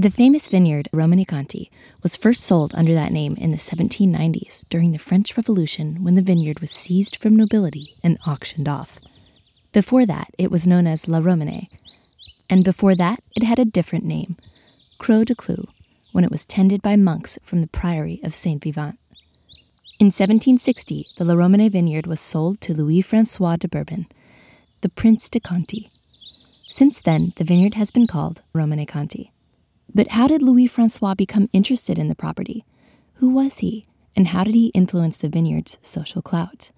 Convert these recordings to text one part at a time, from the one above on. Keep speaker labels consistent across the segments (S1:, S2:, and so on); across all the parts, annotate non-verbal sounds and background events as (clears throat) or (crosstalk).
S1: The famous vineyard Romanée-Conti was first sold under that name in the 1790s during the French Revolution when the vineyard was seized from nobility and auctioned off. Before that, it was known as La Romanée, and before that, it had a different name, Croix de Clou, when it was tended by monks from the priory of Saint Vivant. In 1760, the La Romanée vineyard was sold to Louis Francois de Bourbon, the Prince de Conti. Since then, the vineyard has been called Romanée-Conti. But how did Louis Francois become interested in the property? Who was he, and how did he influence the vineyard's social clout?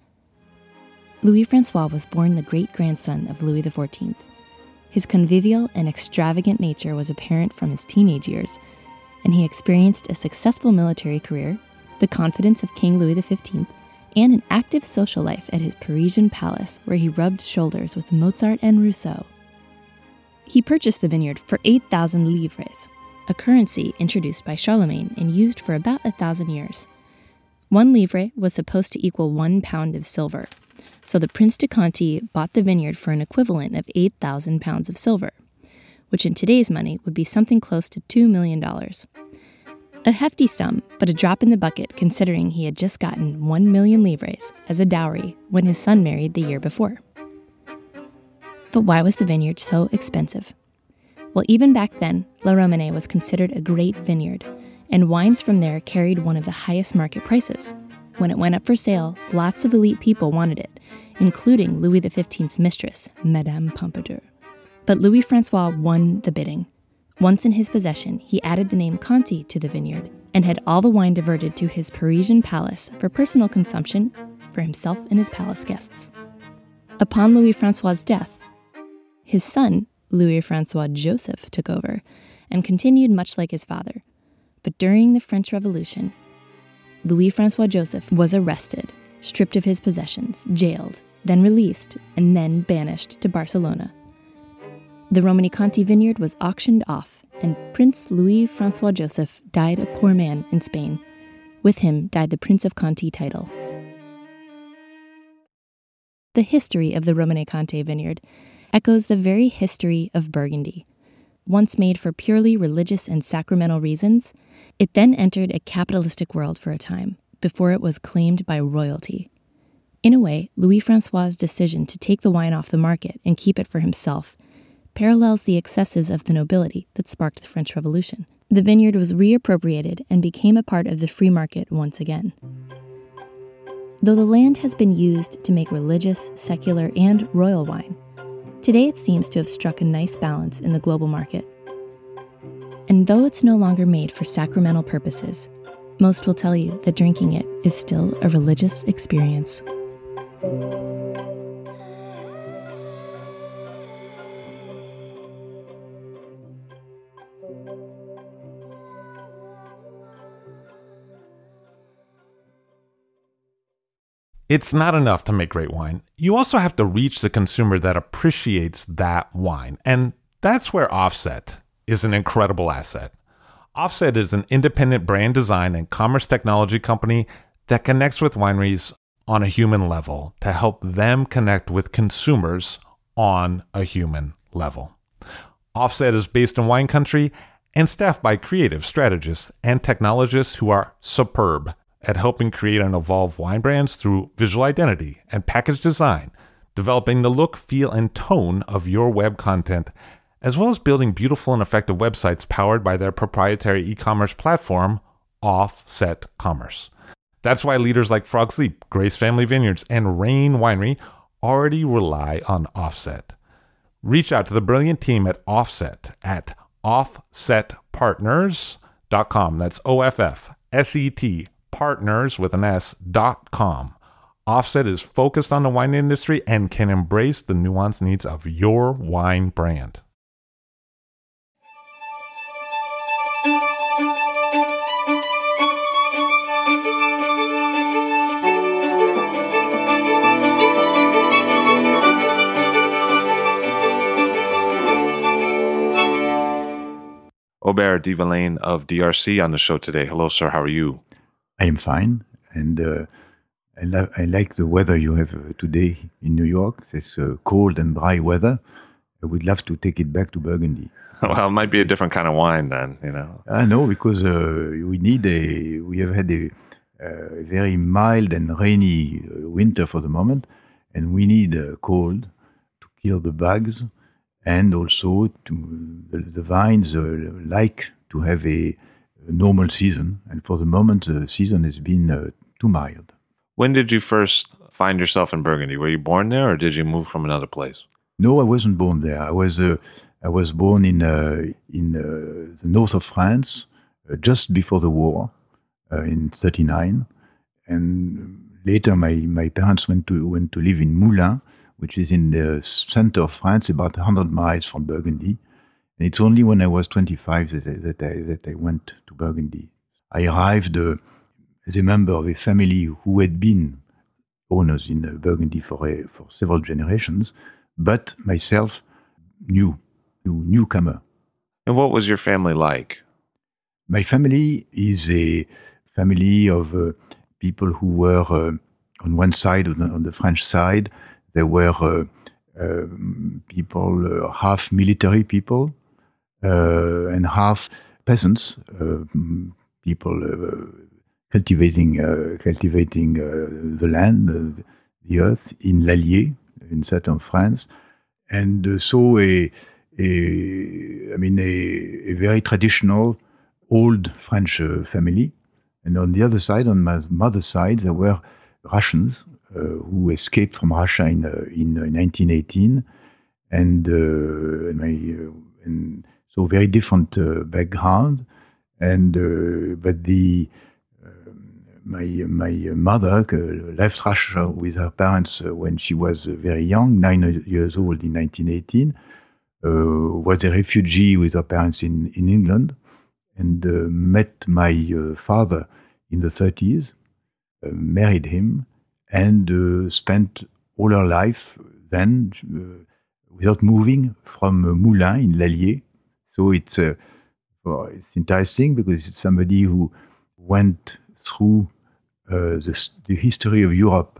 S1: Louis Francois was born the great grandson of Louis XIV. His convivial and extravagant nature was apparent from his teenage years, and he experienced a successful military career, the confidence of King Louis XV, and an active social life at his Parisian palace where he rubbed shoulders with Mozart and Rousseau. He purchased the vineyard for 8,000 livres, a currency introduced by Charlemagne and used for about a thousand years. One livre was supposed to equal one pound of silver, so the Prince de Conti bought the vineyard for an equivalent of 8,000 pounds of silver, which in today's money would be something close to $2 million. A hefty sum, but a drop in the bucket considering he had just gotten 1 million livres as a dowry when his son married the year before. But why was the vineyard so expensive? Well, even back then, La Romanée was considered a great vineyard, and wines from there carried one of the highest market prices. When it went up for sale, lots of elite people wanted it, including Louis XV's mistress, Madame Pompadour. But Louis Francois won the bidding. Once in his possession, he added the name Conti to the vineyard and had all the wine diverted to his Parisian palace for personal consumption for himself and his palace guests. Upon Louis Francois's death, his son, Louis Francois Joseph, took over and continued much like his father. But during the French Revolution, Louis Francois Joseph was arrested, stripped of his possessions, jailed, then released, and then banished to Barcelona. The Romanée-Conti vineyard was auctioned off, and Prince Louis Francois Joseph died a poor man in Spain. With him died the Prince of Conti title. The history of the Romanée-Conti vineyard echoes the very history of Burgundy. Once made for purely religious and sacramental reasons, it then entered a capitalistic world for a time before it was claimed by royalty. In a way, Louis Francois' decision to take the wine off the market and keep it for himself parallels the excesses of the nobility that sparked the French Revolution. The vineyard was reappropriated and became a part of the free market once again. Though the land has been used to make religious, secular, and royal wine, today it seems to have struck a nice balance in the global market. And though it's no longer made for sacramental purposes, most will tell you that drinking it is still a religious experience.
S2: It's not enough to make great wine. You also have to reach the consumer that appreciates that wine. And that's where Offset is an incredible asset. Offset is an independent brand design and commerce technology company that connects with wineries on a human level to help them connect with consumers on a human level. Offset is based in wine country and staffed by creative strategists and technologists who are superb at helping create and evolve wine brands through visual identity and package design, developing the look, feel, and tone of your web content, as well as building beautiful and effective websites powered by their proprietary e commerce platform, Offset Commerce. That's why leaders like Frog's Leap, Grace Family Vineyards, and Rain Winery already rely on Offset. Reach out to the brilliant team at Offset at offsetpartners.com. That's O F F S E T partners with an S dot com. Offset is focused on the wine industry and can embrace the nuanced needs of your wine brand. Aubert de Villaine of DRC on the show today. Hello, sir. How are you?
S3: I am fine, and uh, I, lo- I, like the weather you have uh, today in New York. This uh, cold and dry weather. I would love to take it back to Burgundy. (laughs)
S2: well, it might be a different kind of wine then, you know.
S3: I know because uh, we need a. We have had a, uh, a very mild and rainy uh, winter for the moment, and we need cold to kill the bugs and also to the, the vines uh, like to have a, normal season. And for the moment, the season has been uh, too mild.
S2: When did you first find yourself in Burgundy? Were you born there, or did you move from another place?
S3: No, I wasn't born there. I was uh, I was born in uh, in uh, the north of France uh, just before the war in '39, and later my, my parents went to went to live in Moulins which is in the center of France, about 100 miles from Burgundy. And it's only when I was 25 that I, that I, that I went to Burgundy. I arrived uh, as a member of a family who had been owners in uh, Burgundy for, a, for several generations, but myself, new, new newcomer.
S2: And what was your family like?
S3: My family is a family of uh, people who were uh, on one side, on the, on the French side, there were uh, um, people, uh, half military people uh, and half peasants, people cultivating cultivating the land, the earth in l'Allier, in southern France, and so a, a I mean a, a very traditional old French uh, family. And on the other side, on my mother's side, there were Russians uh, who escaped from Russia in, uh, in 1918, uh, and, and, my, and so very different background, and but the my my mother left Russia with her parents when she was very young, nine years old in 1918. Uh, was a refugee with her parents in, in England and uh, met my uh, father in the 30s, married him, and uh, spent all her life then uh, without moving from uh, Moulins in l'Allier. So it's, well, it's interesting because it's somebody who went through the, the history of Europe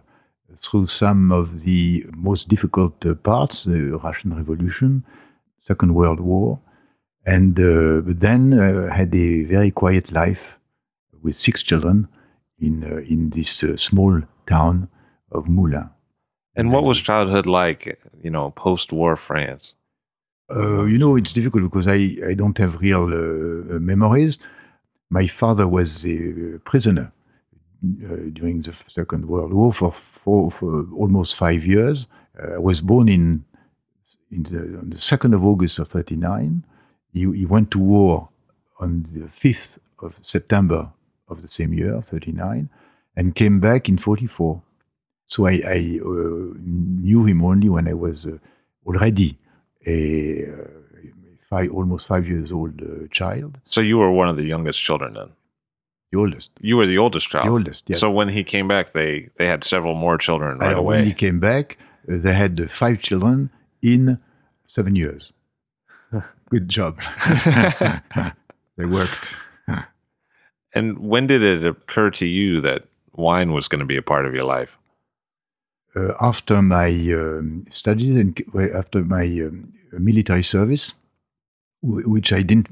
S3: through some of the most difficult uh, parts, the Russian Revolution, Second World War, and uh, then uh, had a very quiet life with six children in in this small town of Moulins.
S2: And what was childhood like, you know, post-war France?
S3: Uh, you know, it's difficult because I, I don't have real uh, memories. My father was a prisoner uh, during the Second World War for, for, for almost five years. Uh, I was born in, in the, on the 2nd of August of 39. He, he went to war on the 5th of September of the same year, 39, and came back in 44. So I, I uh, knew him only when I was uh, already a uh, five, almost five years old uh, child.
S2: So you were one of the youngest children then?
S3: The oldest.
S2: You were the oldest child?
S3: The oldest, yes.
S2: So when he came back, they, they had several more children right away?
S3: When he came back, they had five children in seven years. (laughs) good job. (laughs) (laughs) they worked.
S4: And when did it occur to you that wine was going to be a part of your life?
S3: Uh, after my um, studies and after my um, military service, which I didn't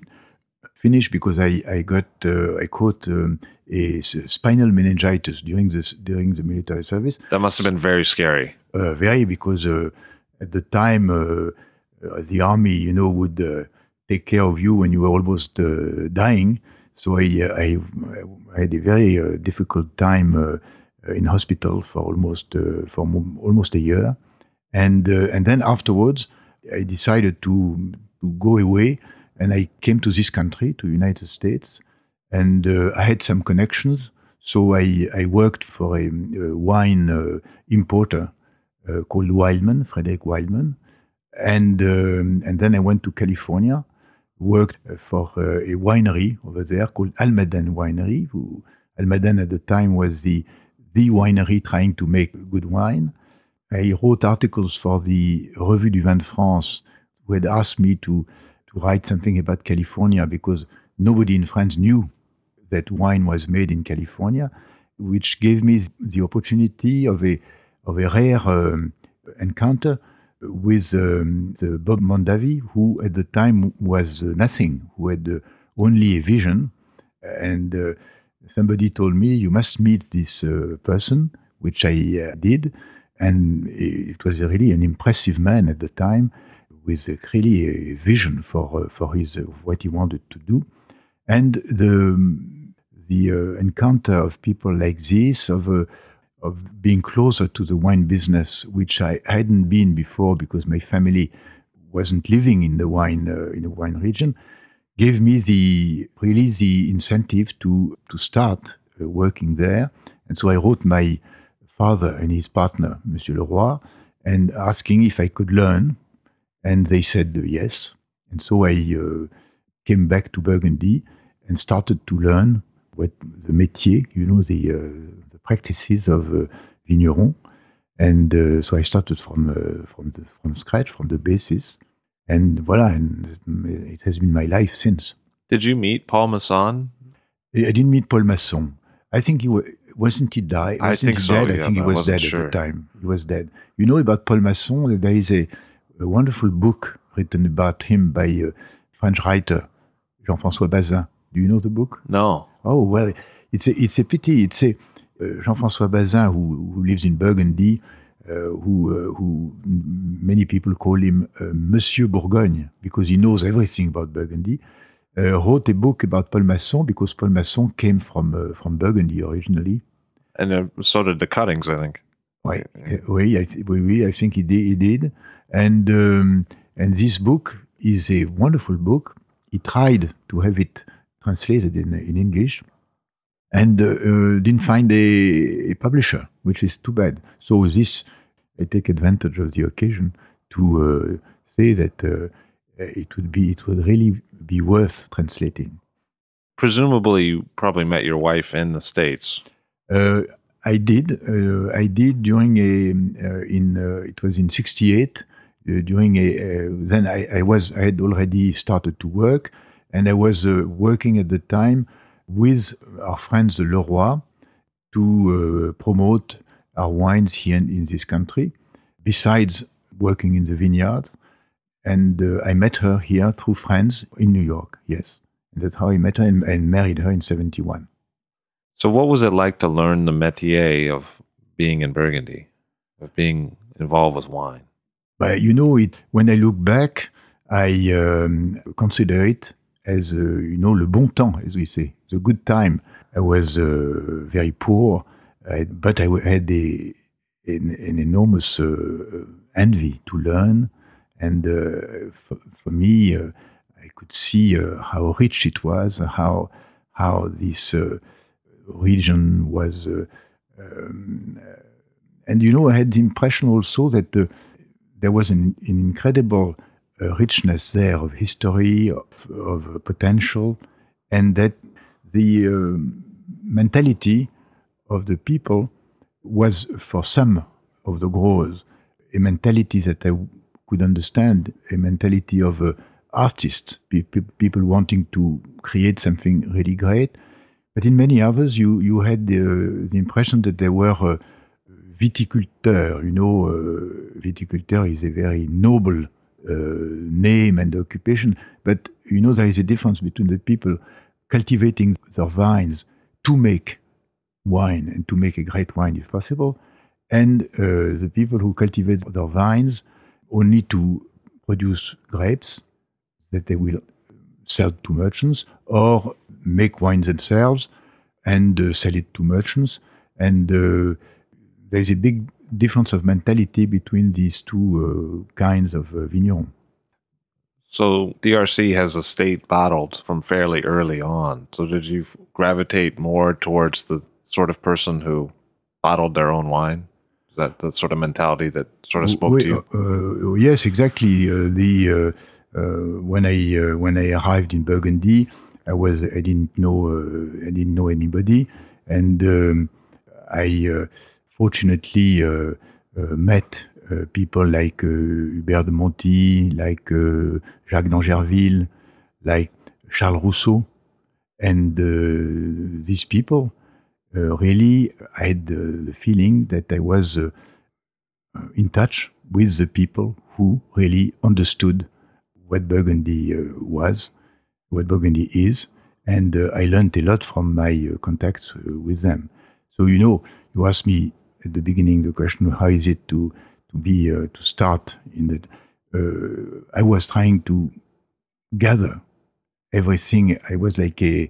S3: finish because I, I got uh, I caught um, a spinal meningitis during this during the military service.
S4: That must have been very scary.
S3: Uh, very because uh, at the time uh, uh, the army, you know, would take care of you when you were almost dying. So I, I, I, had a very difficult time in hospital for almost for almost a year, and and then afterwards I decided to to go away, and I came to this country, to United States, and uh, I had some connections. So I, I worked for a, a wine uh, importer uh, called Wildman, Frederick Wildman, and um, and then I went to California, worked for uh, a winery over there called Almaden Winery. Who Almaden at the time was the the winery trying to make good wine. I wrote articles for the Revue du Vin de France, who had asked me to to write something about California because nobody in France knew that wine was made in California, which gave me the opportunity of a of a rare um, encounter with um, Bob Mondavi, who at the time was uh, nothing, who had uh, only a vision. And uh, somebody told me, You must meet this uh, person, which I uh, did. And it was really an impressive man at the time with really a vision for, uh, for his, what he wanted to do. And the, the encounter of people like this, of of being closer to the wine business, which I hadn't been before because my family wasn't living in the wine uh, in the wine region, gave me the really the incentive to to start uh, working there. And so I wrote my father and his partner, Monsieur Leroy, and asking if I could learn, and they said uh, yes. And so I uh, came back to Burgundy and started to learn what the métier, you know, the uh, practices of uh, vigneron. And uh, so I started from from the, from scratch, from the basis, and voila, and it has been my life since.
S4: Did you meet Paul Masson?
S3: I didn't meet Paul Masson. I think he was, wasn't he died?
S4: I think
S3: he
S4: so.
S3: Dead?
S4: Yeah,
S3: I think he was dead
S4: sure.
S3: at the time. He was dead. You know about Paul Masson? There is a, a wonderful book written about him by a French writer Jean-François Bazin. Do you know the book?
S4: No.
S3: Oh well, it's a it's a pity. It's a uh, Jean-François Bazin, who, who, lives in Burgundy, who, uh, who many people call him Monsieur Bourgogne because he knows everything about Burgundy, wrote a book about Paul Masson because Paul Masson came from from Burgundy originally.
S4: And so did the cuttings, I think.
S3: Oui, oui, I, th- oui, I think he did. He did. And um, and this book is a wonderful book. He tried to have it translated in in English, and uh, uh, didn't find a, a, publisher, which is too bad. So this, I take advantage of the occasion to uh, say that it would be it would really be worth translating.
S4: Presumably, you probably met your wife in the states.
S3: Uh, I did. Uh, I did during a uh, in it was in '68. during a then I, I, was I had already started to work, and I was working at the time with our friends the Leroy to uh, promote our wines here in, in, this country, besides working in the vineyard. And uh, I met her here through friends in New York, yes. And that's how I met her and, and, married her in 71.
S4: So, what was it like to learn the métier of being in Burgundy, of being involved with wine?
S3: But you know, it, when I look back, I um, consider it as, uh, you know, le bon temps, as we say the good time. I was uh, very poor, but I had a, an, an enormous uh, envy to learn. And uh, for, for, me, I could see how rich it was, how how this region was. Um, and you know, I had the impression also that there was an, an incredible uh, richness there of history, of, of, potential, and that the uh, mentality of the people was, for some of the growers, a mentality that I could understand, a mentality of uh, artists, pe- pe- people wanting to create something really great. But in many others, you, you had the, the impression that they were uh, viticulteurs. You know, uh, viticulteur is a very noble name and occupation. But, you know, there is a difference between the people cultivating their vines to make wine and to make a great wine if possible, and uh, the people who cultivate their vines only to produce grapes that they will sell to merchants or make wine themselves and uh, sell it to merchants. And uh, there is a big difference of mentality between these two uh, kinds of uh, vigneron.
S4: So DRC has a state bottled from fairly early on. So did you gravitate more towards the sort of person who bottled their own wine? Is that the sort of mentality that sort of spoke
S3: Oui,
S4: to you?
S3: uh, uh, yes, exactly. Uh, the uh, uh, when I uh, when I arrived in Burgundy, I was I didn't know uh, I didn't know anybody, and um, I uh, fortunately uh, uh, met uh, people like Hubert de Montille, like Jacques d'Angerville, like Charles Rousseau, and these people really I had the feeling that I was in touch with the people who really understood what Burgundy uh, was, what Burgundy is, and uh, I learned a lot from my uh, contacts with them. So you know, you asked me at the beginning the question, how is it to to be uh, to start in that. Uh, I was trying to gather everything. I was like a,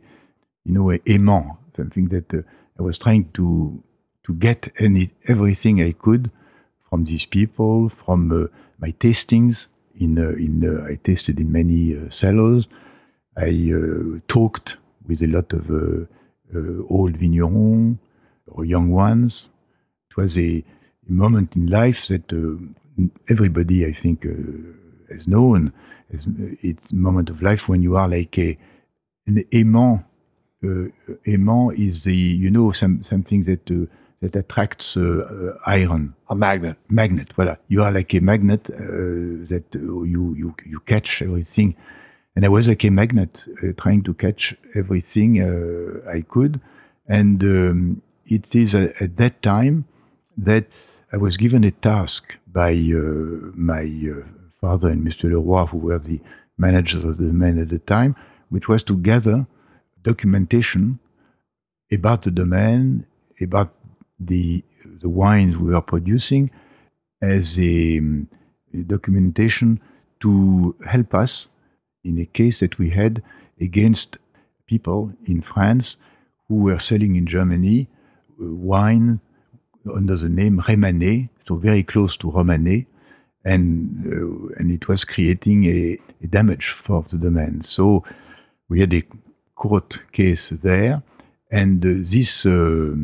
S3: you know, a aimant, something that uh, I was trying to to get any everything I could from these people, from uh, my tastings. In uh, in uh, I tasted in many cellars. I talked with a lot of old vignerons or young ones. It was a, moment in life that uh, everybody, I think, uh, has known. It's it's a moment of life when you are like a an aimant. Uh, aimant is the you know some something that uh, that attracts uh, uh, iron
S4: A magnet.
S3: magnet. Voilà, you are like a magnet uh, that uh, you you you catch everything, and I was like a magnet uh, trying to catch everything uh, I could, and um, it is at that time that I was given a task by uh, my uh, father and Mr. Leroy, who were the managers of the domain at the time, which was to gather documentation about the domain, about the the wines we were producing, as a, um, a documentation to help us in a case that we had against people in France who were selling in Germany uh, wine under the name Rémanée, so very close to Romanée, and uh, and it was creating a, a damage for the domain. So we had a court case there, and uh, this uh,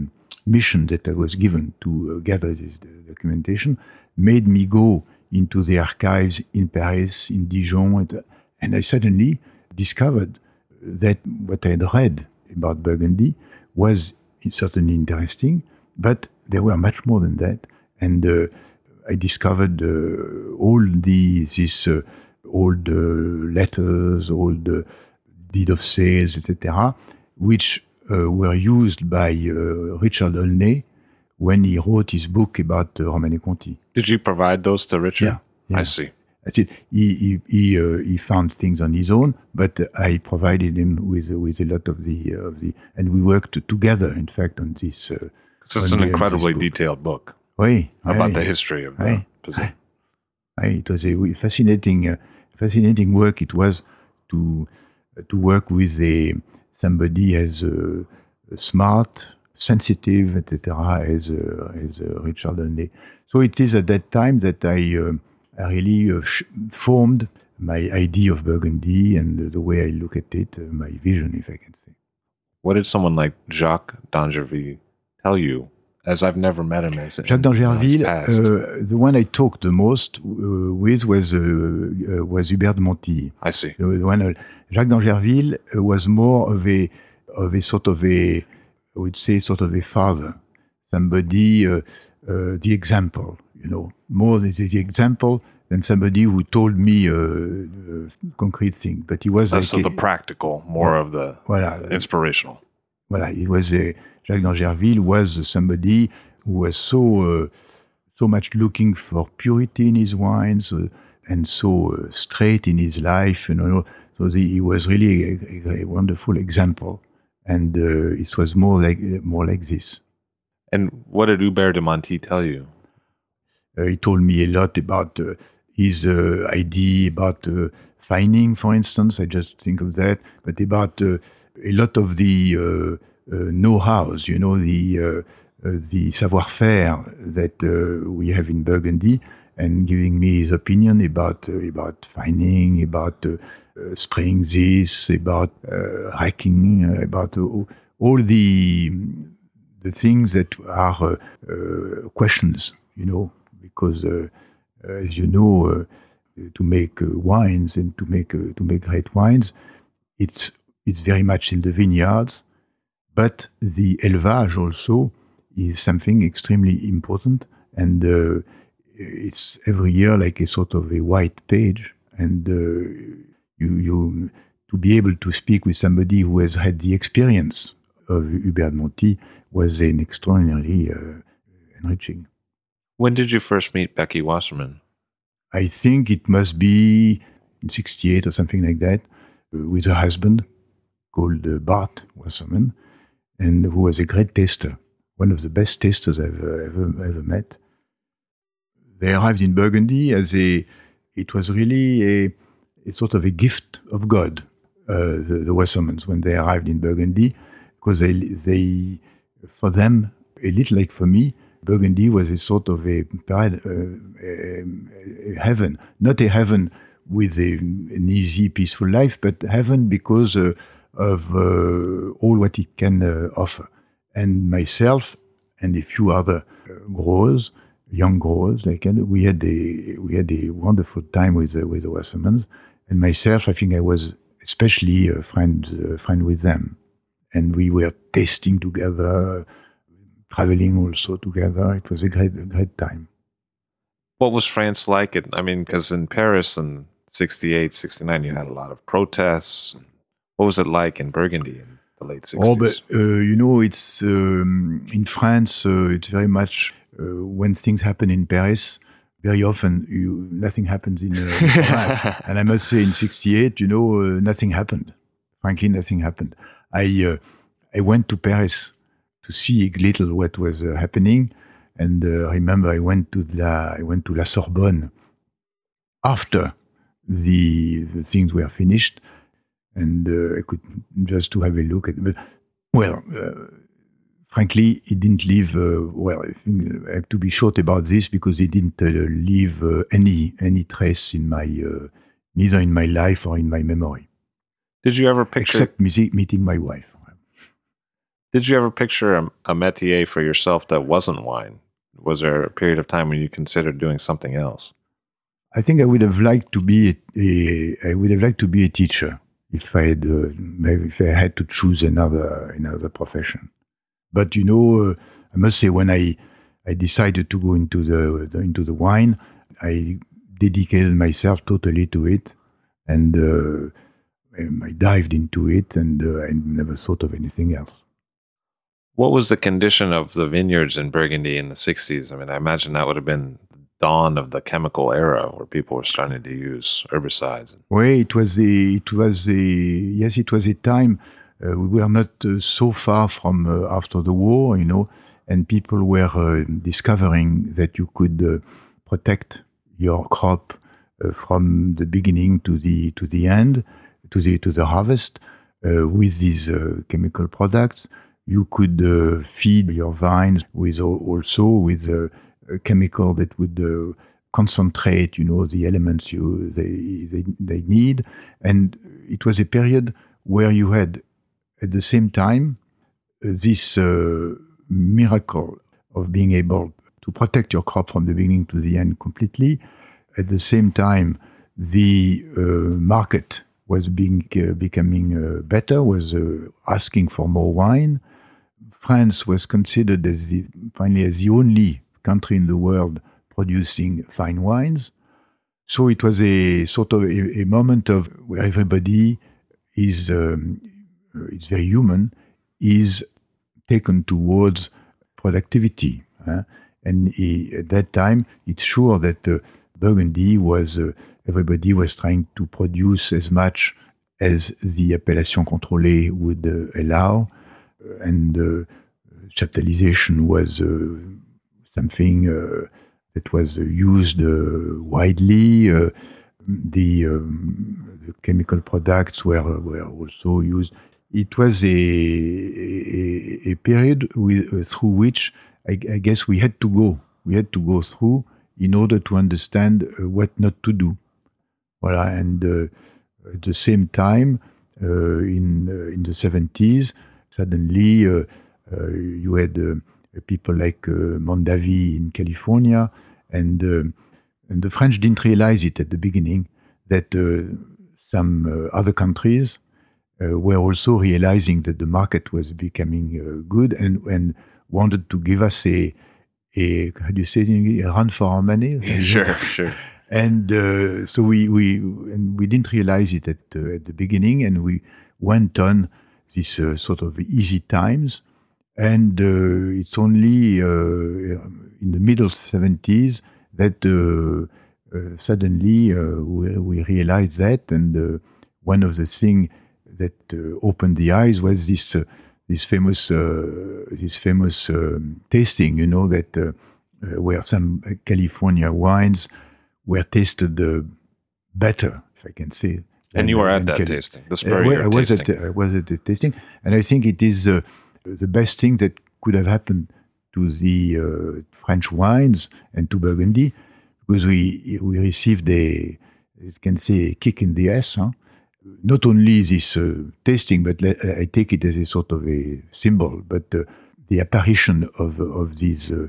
S3: mission that I was given to uh, gather this uh, documentation made me go into the archives in Paris, in Dijon, and, and I suddenly discovered that what I had read about Burgundy was certainly interesting, but there were much more than that. And uh, I discovered uh, all the these uh, old uh, letters, old uh, deed of sales, etc., which uh, were used by uh, Richard Olney when he wrote his book about uh, Romanée Conti.
S4: Did you provide those to Richard?
S3: Yeah, yeah.
S4: I see.
S3: That's it. He he he, uh, he found things on his own, but I provided him with with a lot of the uh, of the, and we worked together. In fact, on this. Uh,
S4: it's an incredibly detailed book
S3: Oui,
S4: about
S3: oui.
S4: the history of the position.
S3: It was a fascinating, uh, fascinating work. It was to to work with a somebody as uh, smart, sensitive, etc. as uh, as uh, Richard Olney. So it is at that time that I uh, I really uh, sh- formed my idea of Burgundy and the way I look at it, uh, my vision, if I can say.
S4: What did someone like Jacques d'Angerville tell you? As I've never met him as
S3: Jacques d'Angerville, uh, the one I talked the most uh, with was uh, uh, was Hubert de Montille.
S4: I see.
S3: The one, uh, Jacques d'Angerville uh, was more of a of a sort of a I would say sort of a father, somebody uh, uh, the example, you know, more the, the example than somebody who told me a, concrete thing. But he was
S4: less
S3: like
S4: the practical, more of the
S3: voilà,
S4: inspirational.
S3: Voilà, he was a, Jacques d'Angerville was somebody who was so uh, so much looking for purity in his wines uh, and so uh, straight in his life. You know, so the, he was really a, a, a, wonderful example, and uh, it was more like more like this.
S4: And what did Hubert de Montille tell you?
S3: Uh, he told me a lot about uh, his uh, idea about fining, for instance. I just think of that, but about a lot of the Uh, know-hows. You know, the uh, uh, the savoir-faire that we have in Burgundy, and giving me his opinion about about fining, about uh, spraying this, about uh, uh, about all the the things that are questions, you know, because as you know, to make wines and to make to make great wines, it's it's very much in the vineyards, but the élevage also is something extremely important, and uh, it's every year like a sort of a white page, and uh, you, you to be able to speak with somebody who has had the experience of Hubert Montille was an extraordinarily uh, enriching.
S4: When did you first meet Becky Wasserman?
S3: I think it must be in 68 or something like that, uh, with her husband called uh, Bart Wasserman, and who was a great taster, one of the best tasters I've uh, ever, ever met. They arrived in Burgundy as a, it was really a, it's sort of a gift of God, uh, the, the Wassermans, when they arrived in Burgundy, because they, they, for them, a little like for me, Burgundy was a sort of a, uh, a, a heaven, not a heaven with a, an easy, peaceful life, but heaven because uh, of uh, all what it can uh, offer. And myself and a few other uh, growers, young growers, like we had a we had a wonderful time with with the Wassermans and myself, I think I was especially a friend, friend with them. And we were tasting together, traveling also together. It was a great, a great time.
S4: What was France like? It, I mean, because in Paris in 68, 69, you had a lot of protests. What was it like in Burgundy in the late 60s?
S3: Oh, but, uh, you know, it's um, in France, uh, it's very much uh, when things happen in Paris, very often you, nothing happens in, uh, in (laughs) France. and I must say, in '68, you know, uh, nothing happened. Frankly, nothing happened. I uh, I went to Paris to see a little what was uh, happening, and uh, remember I went to la I went to La Sorbonne after the the things were finished, and uh, I could just to have a look at. But well frankly, he didn't leave. Uh, well, I think I have to be short about this because he didn't uh, leave uh, any any trace in my uh, neither in my life or in my memory.
S4: Did you ever picture
S3: except meeting my wife?
S4: Did you ever picture a, a métier for yourself that wasn't wine? Was there a period of time when you considered doing something else?
S3: I think I would have liked to be a, a I would have liked to be a teacher if I had uh, maybe if I had to choose another another profession. But you know, uh, I must say when I I decided to go into the, the, into the wine, I dedicated myself totally to it, and uh, I dived into it, and uh, I never thought of anything else.
S4: What was the condition of the vineyards in Burgundy in the '60s? I mean, I imagine that would have been dawn of the chemical era, where people were starting to use herbicides.
S3: Well, it was the it was the yes, it was a time uh, we were not uh, so far from uh, after the war, you know, and people were uh, discovering that you could uh, protect your crop uh, from the beginning to the to the end, to the to the harvest, with these chemical products. You could feed your vines with also with a chemical that would concentrate, you know, the elements you they, they they need. And it was a period where you had at the same time, uh, this uh, miracle of being able to protect your crop from the beginning to the end completely, at the same time, the uh, market was being uh, becoming uh, better, was uh, asking for more wine. France was considered as the finally as the only country in the world producing fine wines. So it was a sort of a, a moment of where everybody is, um, it's very human, is taken towards productivity. And he, at that time, it's sure that uh, Burgundy was, uh, everybody was trying to produce as much as the appellation contrôlée would uh, allow. And uh, chaptalization was uh, something uh, that was used widely. the, um, the chemical products were, were also used it was a, a, a period with, uh, through which I, I, guess we had to go. We had to go through in order to understand uh, what not to do. Voilà, and uh, at the same time, uh, in uh, in the 70s, suddenly uh, you had people like Mondavi in California, and and the French didn't realize it at the beginning that some other countries uh, were also realizing that the market was becoming uh, good and, and wanted to give us a, a how do you say it, a run for our money? (laughs)
S4: sure, sure.
S3: And uh, so we, we, and we didn't realize it at, uh, at the beginning, and we went on this uh, sort of easy times. And uh, it's only uh, in the middle 70s that uh, uh, suddenly we, we, realized that. And one of the things that uh, opened the eyes was this uh, this famous uh, this famous um, tasting. You know that where some California wines were tasted better, if I can say.
S4: And you were at that Cali- tasting, the Spurrier
S3: I was
S4: tasting.
S3: At, I was at the tasting, and I think it is the best thing that could have happened to the uh, French wines and to Burgundy, because we we received a, you can say, a kick in the ass. Huh? not only this uh, tasting, but I take it as a sort of a symbol, but uh, the apparition of, of these uh,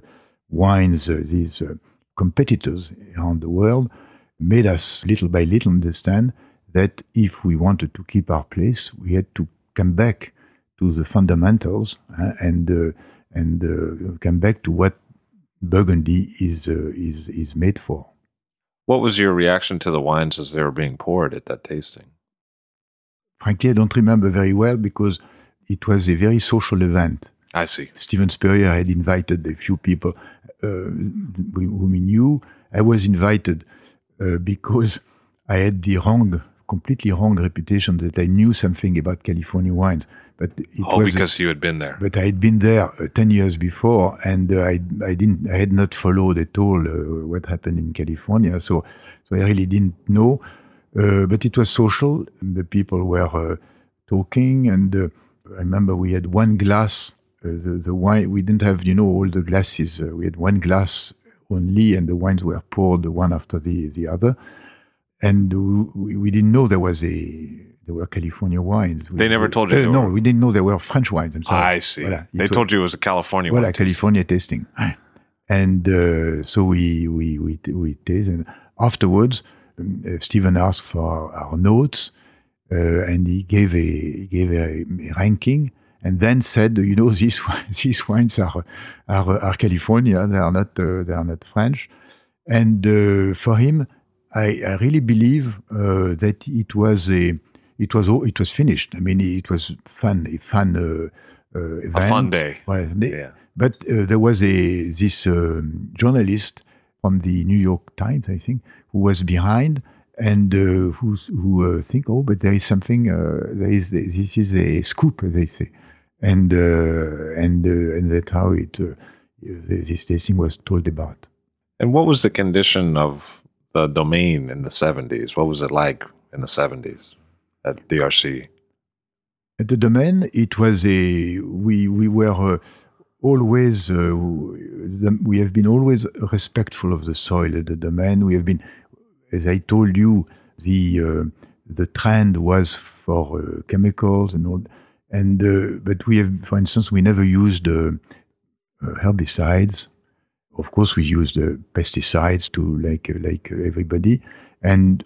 S3: wines, uh, these uh, competitors around the world, made us little by little understand that if we wanted to keep our place, we had to come back to the fundamentals uh, and and come back to what Burgundy is is is made for.
S4: What was your reaction to the wines as they were being poured at that tasting?
S3: frankly, I don't remember very well because it was a very social event.
S4: I see.
S3: Steven Spurrier had invited a few people uh, whom he knew. I was invited uh, because I had the wrong, completely wrong reputation that I knew something about California wines. But it
S4: oh,
S3: was
S4: because you had been there.
S3: But I had been there uh, ten years before, and uh, I, I didn't, I had not followed at all uh, what happened in California. So, so I really didn't know. Uh, but it was social. The people were uh, talking, and uh, I remember we had one glass. the, the wine we didn't have, you know, all the glasses. we had one glass only, and the wines were poured one after the the other. And we, we didn't know there was a there were California wines.
S4: We, they never told you.
S3: Uh, no, we didn't know they were French wines. I'm sorry.
S4: I see. Voilà, they told you it was a California.
S3: Well, California tasting, (sighs) and uh, so we we we we tasted. And afterwards, uh, Steven asked for our notes, uh, and he gave a he gave a, a, ranking, and then said, you know, (laughs) these these wines are are, are California, they are not uh, they are not French, and for him, I, I really believe that it was a it was it was finished. I mean, it was fun, a fun uh, uh, event.
S4: A fun day.
S3: Well, yeah. But uh, there was a this um, journalist from the New York Times, I think, who was behind and uh, who who uh, think, oh, but there is something. Uh, there is this is a scoop, they say, and uh, and uh, and that's how it uh, this tasting was told about.
S4: And what was the condition of the domain in the seventies? What was it like in the seventies at DRC?
S3: At the domain, it was a we we were always uh, we have been always respectful of the soil at the domain. We have been, as I told you, the uh, the trend was for uh, chemicals and all, and uh, but we have, for instance, we never used uh, uh, herbicides. Of course, we used pesticides to like like everybody, and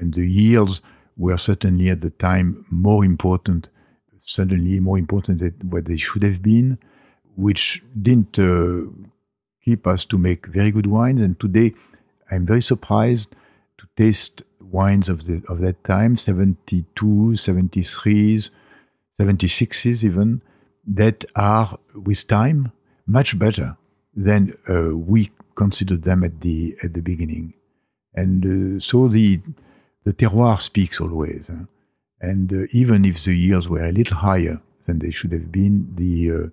S3: and the yields were certainly at the time more important, suddenly more important than what they should have been which didn't uh, keep us to make very good wines. And today, I'm very surprised to taste wines of, the, of that time, 72, 73s, 76s even, that are with time much better than uh, we considered them at the at the beginning, and uh, so the the terroir speaks always. Huh? And uh, even if the yields were a little higher than they should have been, the uh,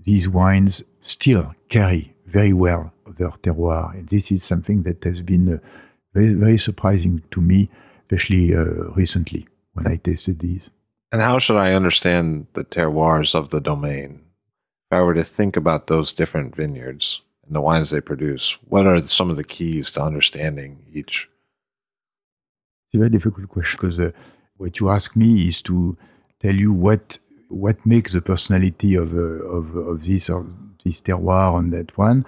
S3: these wines still carry very well their terroir, and this is something that has been uh, very very surprising to me, especially uh, recently when I tasted these.
S4: And how should I understand the terroirs of the domain? If I were to think about those different vineyards and the wines they produce, what are some of the keys to understanding each?
S3: It's a very difficult question because uh, what you ask me is to tell you what what makes the personality of uh, of, of this of this terroir on that one,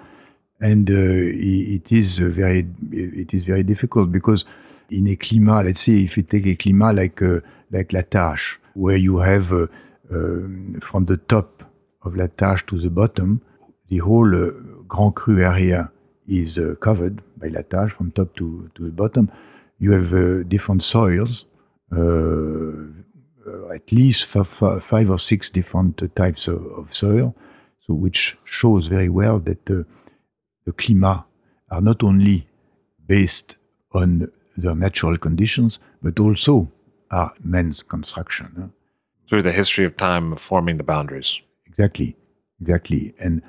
S3: and uh, it is very it is very difficult because in a climat, let's say if you take a climat like uh, like La Tâche, where you have uh, um, from the top of La Tâche to the bottom, the whole uh, Grand Cru area is uh, covered by La Tâche from top to, to the bottom. You have uh, different soils, uh, uh, at least five or six different types of, of, soil, so which shows very well that the climat are not only based on their natural conditions, but also are man's construction. Huh?
S4: Through the history of time forming the boundaries.
S3: Exactly, exactly. And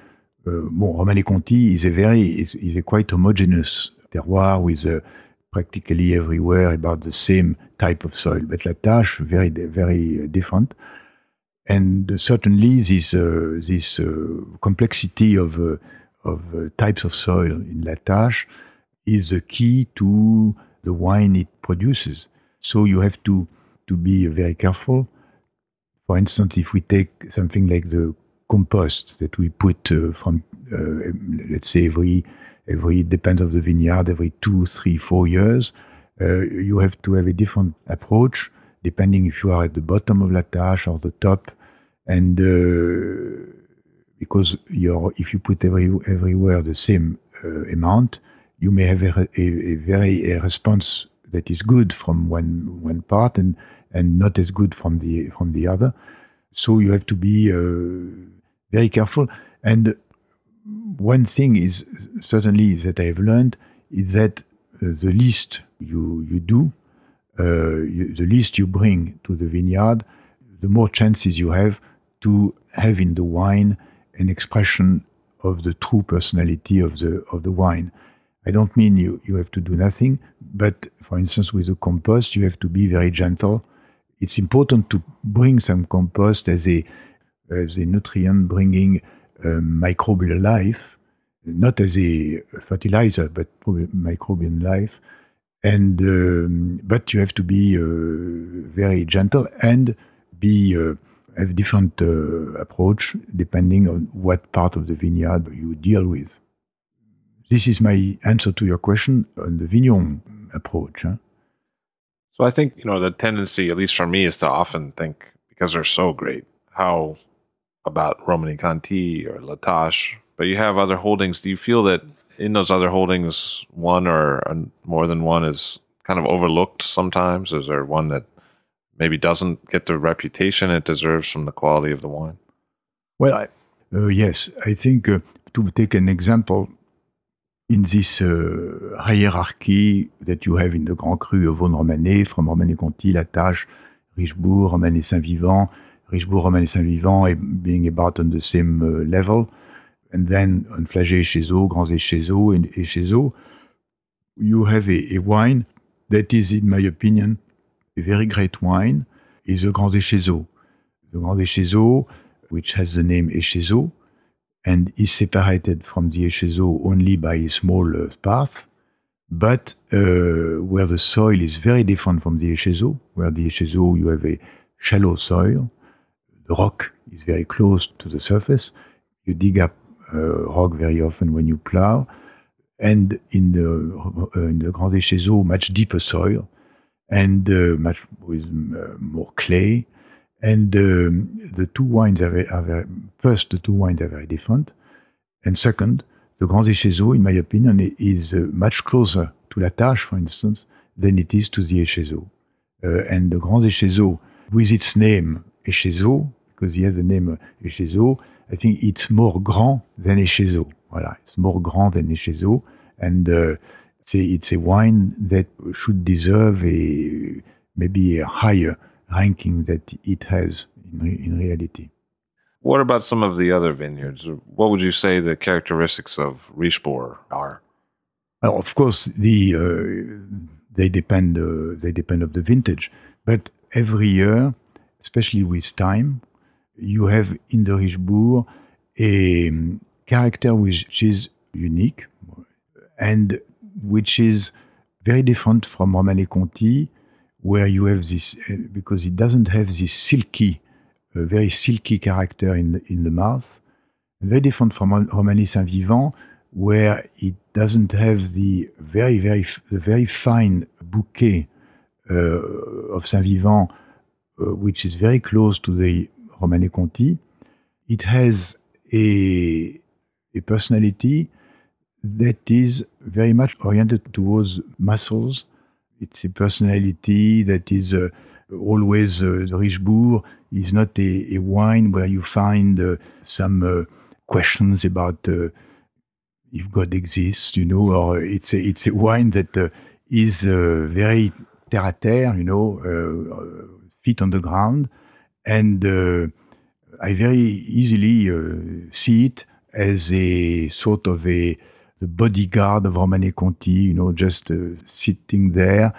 S3: uh, bon, Romanée-Conti is a very is, is a quite homogeneous terroir with uh, practically everywhere about the same type of soil. But La Tâche very very different. And certainly this uh, this uh, complexity of uh, of uh, types of soil in La Tâche is the key to the wine it produces. So you have to, to be very careful. For instance, if we take something like the compost that we put uh, from, uh, let's say, every, every, depends of the vineyard, every two, three, four years, uh, you have to have a different approach depending if you are at the bottom of La Tâche or the top. And uh, because if you put every, everywhere the same uh, amount, you may have a, a, a very a response that is good from one one part and and not as good from the from the other. So you have to be uh, very careful. And one thing is certainly that I have learned is that uh, the least you you do, uh, you, the least you bring to the vineyard, the more chances you have to have in the wine an expression of the true personality of the of the wine. I don't mean you, you have to do nothing, but for instance, with the compost, you have to be very gentle. It's important to bring some compost as a, as a nutrient bringing microbial life, not as a fertilizer, but microbial life. And um, but you have to be uh, very gentle and be uh, have different uh, approach depending on what part of the vineyard you deal with. This is my answer to your question on the Vignon approach. Huh?
S4: So I think, you know, the tendency, at least for me, is to often think, because they're so great, how about Romanée-Conti or La Tâche, but you have other holdings. Do you feel that in those other holdings, one or more than one is kind of overlooked sometimes? Is there one that maybe doesn't get the reputation it deserves from the quality of the wine?
S3: Well, I, uh, yes, I think uh, to take an example, in this uh, hierarchy that you have in the Grand Cru of Vosne-Romanée, from Romanée-Conti, La Tâche, Richebourg, Romanée-Saint-Vivant, Richebourg, Romanée-Saint-Vivant being about on the same uh, level. And then on Flagey Échezeaux, Grands Échezeaux, and Échezeaux, you have a, a, wine that is, in my opinion, a very great wine, is the Grands Échezeaux. The Grands Échezeaux, which has the name Échezeaux, and is separated from the Échezeaux only by a small uh, path, but uh, where the soil is very different from the Échezeaux, where the Échezeaux you have a shallow soil, the rock is very close to the surface, you dig up rock very often when you plow, and in the uh, in the Grand Échezeaux, much deeper soil, and uh, much with uh, more clay, and um, the two wines are very, are very, first, the two wines are very different. And second, the Grand Échezeaux, in my opinion, is uh, much closer to La Tâche, for instance, than it is to the Echezeaux. Uh, and the Grand Echezeaux, with its name Echezeaux, because he has the name Echezeaux, I think it's more grand than Echezeaux. Voilà, it's more grand than Echezeaux. And uh, it's, a, it's a wine that should deserve a maybe a higher ranking that it has in, in reality.
S4: What about some of the other vineyards? What would you say the characteristics of Richebourg are?
S3: Well, of course, the uh, they depend uh, they depend of the vintage, but every year, especially with time, you have in the Richebourg a um, character which is unique and which is very different from Romanée Conti, where you have this uh, because it doesn't have this silky, uh, very silky character in the, in the mouth. Very different from Romanée Saint Vivant, where it doesn't have the very very the very fine bouquet uh, of Saint Vivant, uh, which is very close to the Romanée Conti. It has a a personality that is very much oriented towards muscles. It's a personality that is uh, always uh, Richebourg is not a, a, wine where you find uh, some uh, questions about uh, if God exists, you know, or it's a, it's a wine that uh, is very terre à terre, you know, feet on the ground, and I very easily see it as a sort of a the bodyguard of Romanée Conti, you know, just uh, sitting there,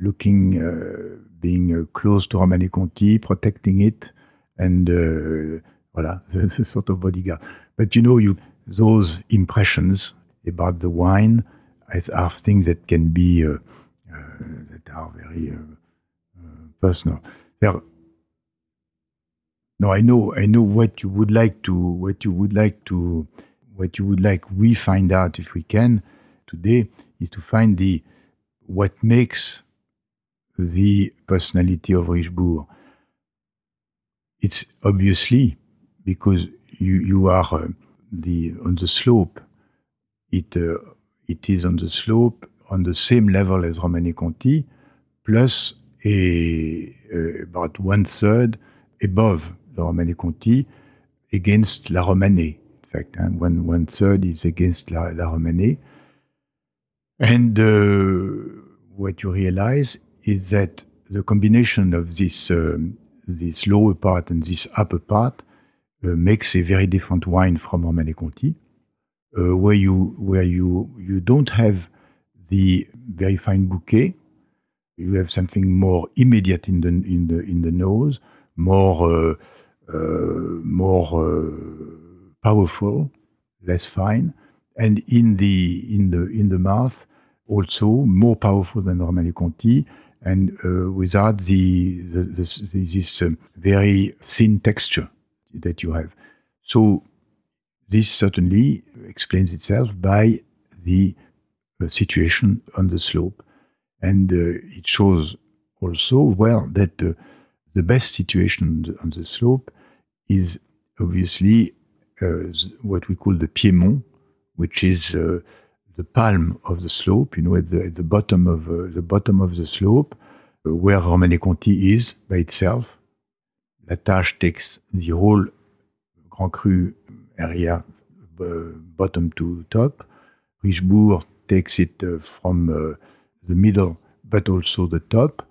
S3: looking, uh, being uh, close to Romanée Conti, protecting it, and uh, voilà, (laughs) the, sort of bodyguard. But you know, you those impressions about the wine as are things that can be uh, uh, that are very personal. There, no, I know, I know what you would like to, what you would like to what you would like we find out if we can today is to find the what makes the personality of Richebourg. It's obviously because you you are uh, the on the slope. It uh, it is on the slope on the same level as Romanée Conti, plus a, uh, about one third above the Romanée Conti against La Romanée In fact. And one, one third is against La, La Romanée. And uh, what you realize is that the combination of this, um, this lower part and this upper part uh, makes a very different wine from Romanée Conti, uh, where, you, where you, you don't have the very fine bouquet. You have something more immediate in the, in the, in the nose, more, uh, more uh, powerful, less fine, and in the in the in the mouth also more powerful than Romanée Conti, and uh, without the, the, the, this uh, very thin texture that you have. So this certainly explains itself by the uh, situation on the slope, and uh, it shows also well that uh, the best situation on the slope is obviously uh, what we call the piedmont, which is uh, the palm of the slope, you know, at the, at the bottom of uh, the bottom of the slope, where Romanée Conti is by itself. La Tâche takes the whole Grand Cru area, bottom to top. Richebourg takes it from the middle, but also the top.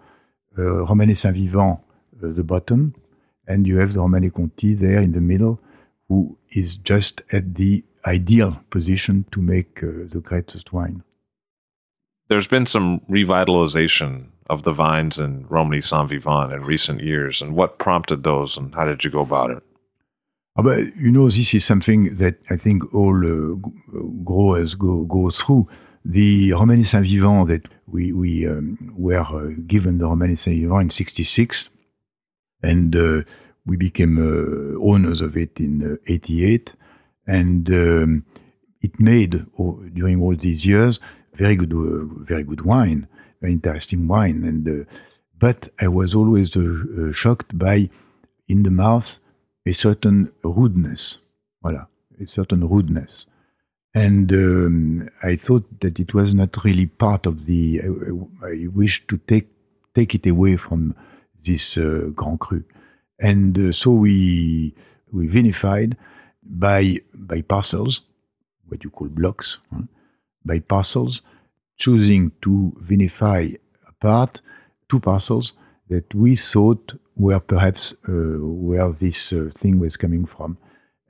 S3: Uh, Romanée Saint-Vivant, uh, the bottom, and you have the Romanée Conti there in the middle, who is just at the ideal position to make uh, the greatest wine.
S4: There's been some revitalization of the vines in Romanée Saint Vivant in recent years, and what prompted those, and how did you go about it?
S3: Oh, but you know, this is something that I think all uh, growers go go through. The Romanée Saint Vivant that we we um, were uh, given the Romanée Saint Vivant in '66, and uh, we became uh, owners of it in '88, uh, and um, it made oh, during all these years very good, very good wine, very interesting wine. And but I was always shocked by in the mouth a certain rudeness, voilà, a certain rudeness. And um, I thought that it was not really part of the. I, I wish to take take it away from this uh, Grand Cru, and uh, so we we vinified by by parcels, what you call blocks, huh? by parcels, choosing to vinify apart two parcels that we thought were perhaps uh, where this uh, thing was coming from,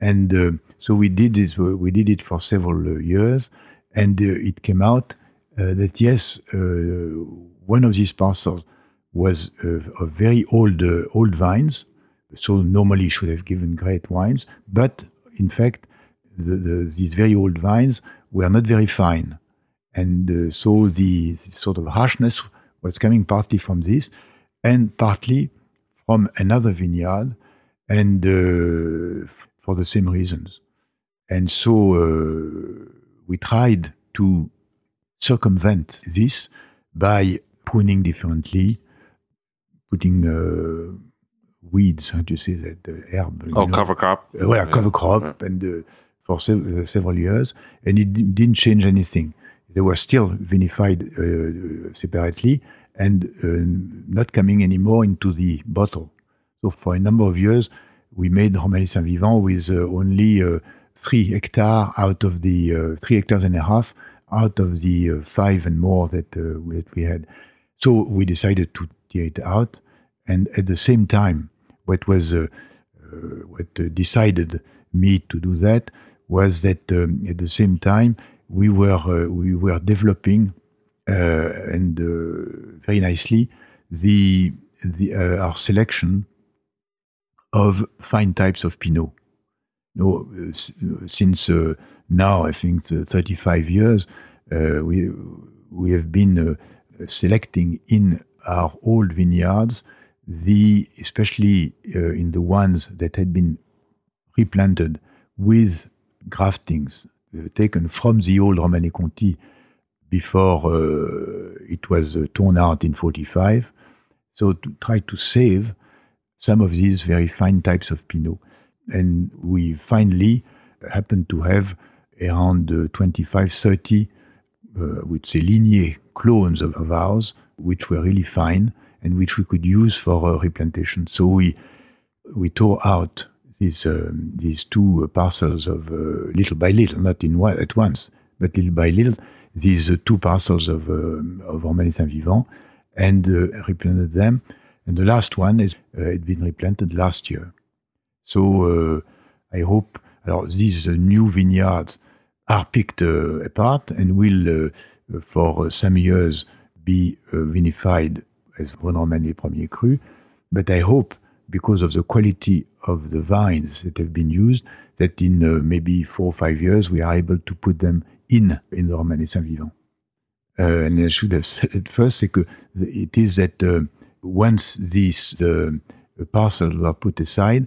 S3: and uh, so we did this. We did it for several uh, years, and uh, it came out uh, that yes, one of these parcels was of very old old vines, so normally should have given great wines, but in fact, the, the, these very old vines were not very fine. And uh, so the sort of harshness was coming partly from this and partly from another vineyard and uh, for the same reasons. And so uh, we tried to circumvent this by pruning differently, putting uh, weeds, how do you say that, the herb.
S4: Oh, cover crop.
S3: Uh, well, yeah. cover crop, yeah. and uh, for sev- uh, several years, and it d- didn't change anything. They were still vinified uh, separately and uh, not coming anymore into the bottle. So for a number of years, we made Romanée Saint Vivant with uh, only three hectares out of the three hectares and a half out of the five and more that, that we had. So we decided to out, and at the same time, what was uh, uh, what uh, decided me to do that was that um, at the same time we were we were developing and very nicely the the our selection of fine types of Pinot. No, since uh, now I think 35 years, uh, we we have been uh, selecting in our old vineyards the especially uh, in the ones that had been replanted with graftings uh, taken from the old Romanée Conti before uh, it was uh, torn out in 45. So to try to save some of these very fine types of Pinot. And we finally happened to have around uh, 25, 30, uh, would say lignée clones of, of ours, which were really fine and which we could use for uh, replantation. So we we tore out these um, these two parcels of uh, little by little, not in one, at once, but little by little, these uh, two parcels of um, of Saint Vivant, and uh, replanted them. And the last one is had been replanted last year. So I hope these new vineyards are picked apart and will, for some years, be vinified as Vosne Premier Cru. But I hope, because of the quality of the vines that have been used, that in uh, maybe four or five years we are able to put them in in the Romanée Saint Vivant. Uh, and I should have said first, it is that uh, once these uh, parcels were put aside,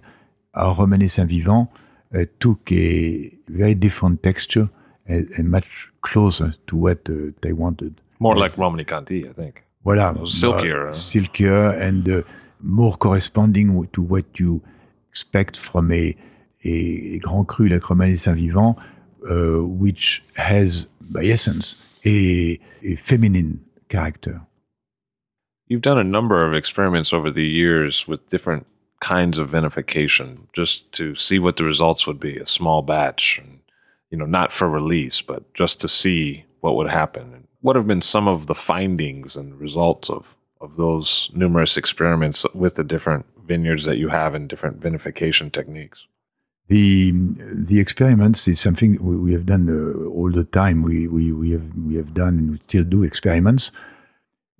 S3: our Romanée Saint Vivant uh, took a very different texture and, and much closer to what uh, they wanted.
S4: More like Romanée Conti, I think.
S3: Voilà.
S4: Silkier.
S3: Uh, silkier and uh, more corresponding to what you expect from a, a Grand Cru like Romanée Saint-Vivant, uh, which has, by essence, a, a feminine character.
S4: You've done a number of experiments over the years with different kinds of vinification just to see what the results would be a small batch and you know not for release but just to see what would happen what have been some of the findings and results of of those numerous experiments with the different vineyards that you have and different vinification techniques?
S3: The the experiments is something we, we have done uh, all the time. We, we we have we have done and we still do experiments.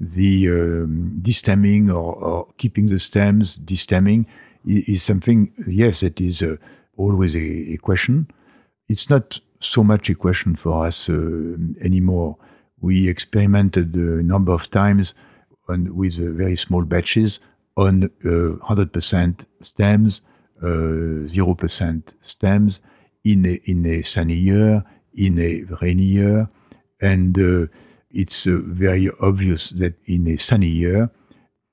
S3: The um, destemming or, or, keeping the stems destemming is, is something yes that is uh, always a, a, question. It's not so much a question for us uh, anymore we experimented a number of times on, with uh, very small batches on uh, 100% stems, 0% uh, stems in a, in a sunny year, in a rainy year. And uh, it's uh, very obvious that in a sunny year,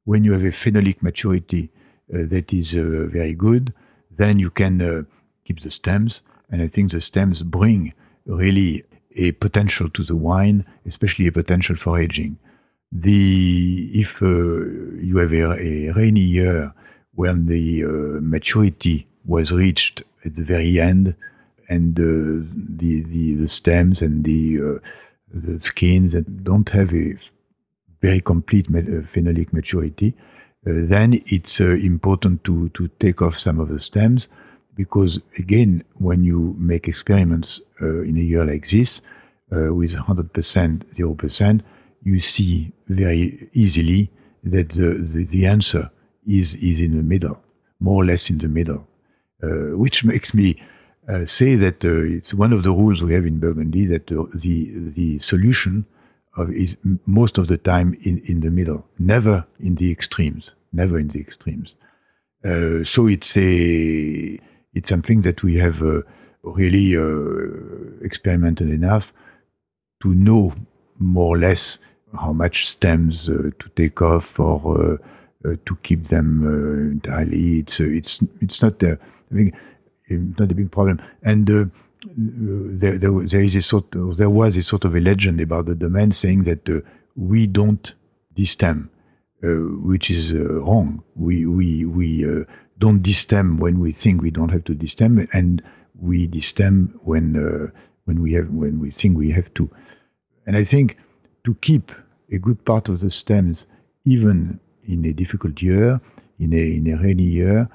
S3: when you have a phenolic maturity that is very good, then you can keep the stems. And I think the stems bring really a potential to the wine, especially a potential for aging. The if uh, you have a, a, rainy year when the uh, maturity was reached at the very end, and uh, the, the, the stems and the uh, the skins that don't have a very complete uh, phenolic maturity, uh, then it's important to to take off some of the stems because again, when you make experiments in a year like this with 100%, 0%, you see very easily that the, the, the, answer is, is in the middle, more or less in the middle, uh, which makes me uh, say that uh, it's one of the rules we have in Burgundy that the, the solution of is most of the time in, in the middle, never in the extremes, never in the extremes. Uh, so it's a it's something that we have uh, really uh, experimented enough to know more or less how much stems uh, to take off or to keep them entirely. It's it's it's not a, I think not a big problem. And there, there, there is a sort of, there was a sort of a legend about the domain saying that uh, we don't destem, uh, which is uh, wrong. We we we don't destem when we think we don't have to destem, and we destem when when we have when we think we have to. And I think to keep a good part of the stems, even in a difficult year, in a, in a rainy year,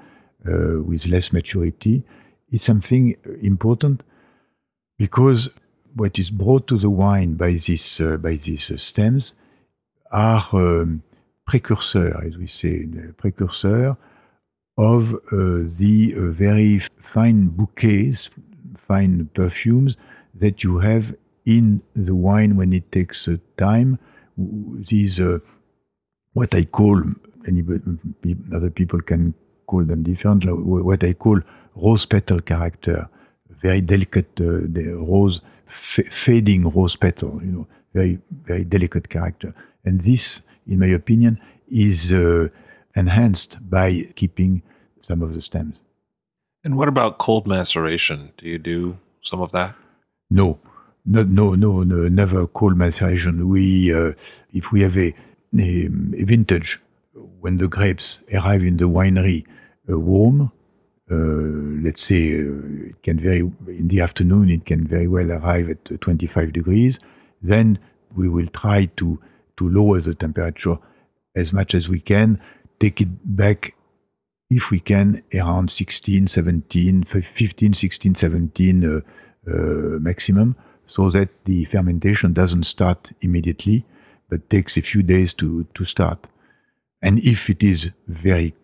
S3: uh, with less maturity, is something important because what is brought to the wine by these, uh, by these uh, stems are um, precursor, as we say, precursor of uh, the uh, very fine bouquets, fine perfumes that you have in the wine when it takes uh, time. These, what I call, anybody, other people can call them different, what I call rose petal character, very delicate the rose, fading rose petal, you know, very, very delicate character. And this, in my opinion, is uh, enhanced by keeping some of the stems.
S4: And what about cold maceration? Do you do some of that?
S3: No, no, no, no, no never cold maceration. We, uh, if we have a, a, a, vintage when the grapes arrive in the winery uh, warm, uh, let's say uh, it can very in the afternoon, it can very well arrive at uh, 25 degrees. Then we will try to to lower the temperature as much as we can, take it back if we can around 16, 17, 15, 16, 17 uh, uh, maximum so that the fermentation doesn't start immediately, but takes a few days to, to start. And if it is very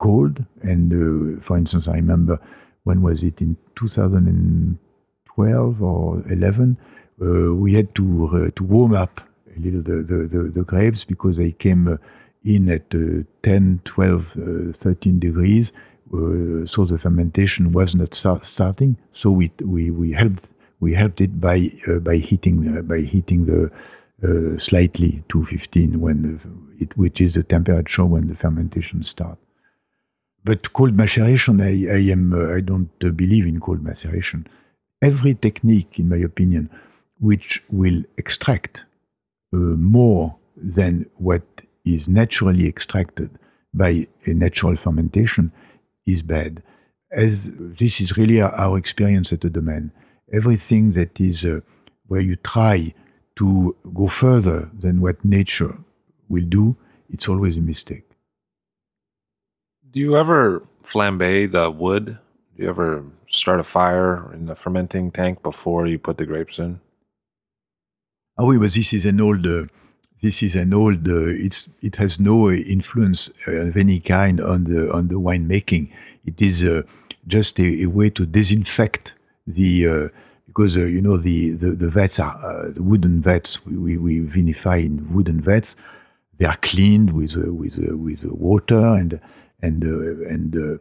S3: cold, and uh, for instance, I remember when was it in 2012 or 11, uh, we had to uh, to warm up a little the, the, the, the grapes because they came uh, in at uh, 10, 12, uh, 13 degrees. so the fermentation was not start, starting. So we, we, we helped we helped it by uh, by heating uh, by heating the uh, slightly to 15 when it, which is the temperature when the fermentation starts. But cold maceration, I, I am I don't believe in cold maceration. Every technique, in my opinion, which will extract more than what is naturally extracted by a natural fermentation is bad. As this is really our experience at the domain everything that is uh, where you try to go further than what nature will do, it's always a mistake.
S4: Do you ever flambe the wood? Do you ever start a fire in the fermenting tank before you put the grapes in?
S3: Oh, oui, but this is an old. Uh, this is an old. Uh, it's it has no influence uh, of any kind on the on the winemaking. It is uh, just a, a, way to disinfect the uh, because uh, you know the the, the vats are uh, the wooden vats we, we, we, vinify in wooden vats they are cleaned with with with water and and and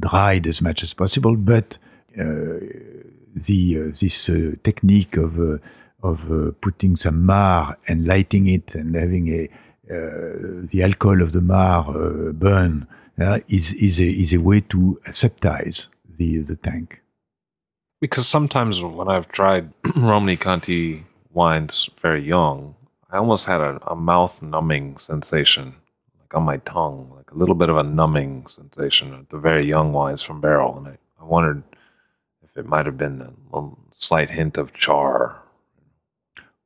S3: dried as much as possible but the this technique of of uh, putting some marc and lighting it and having a uh, the alcohol of the marc uh, burn is is a is a way to aseptize the the tank
S4: Because sometimes when I've tried (clears throat) Romanée Conti wines very young, I almost had a, a mouth numbing sensation, like on my tongue, like a little bit of a numbing sensation at the very young wines from barrel. And I, I wondered if it might have been a slight hint of char.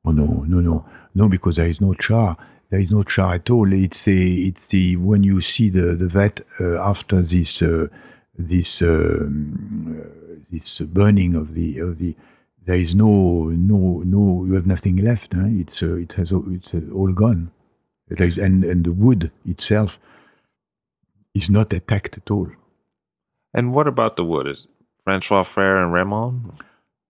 S3: Oh no, no, no, no, because there is no char. There is no char at all. It's a, it's the when you see the the vat uh, after this uh, this um, uh, this burning of the of the there is no no no you have nothing left. It's uh, it has it's uh, all gone. And and the wood itself is not attacked at all.
S4: And what about the wood? Is François Frères and Raymond?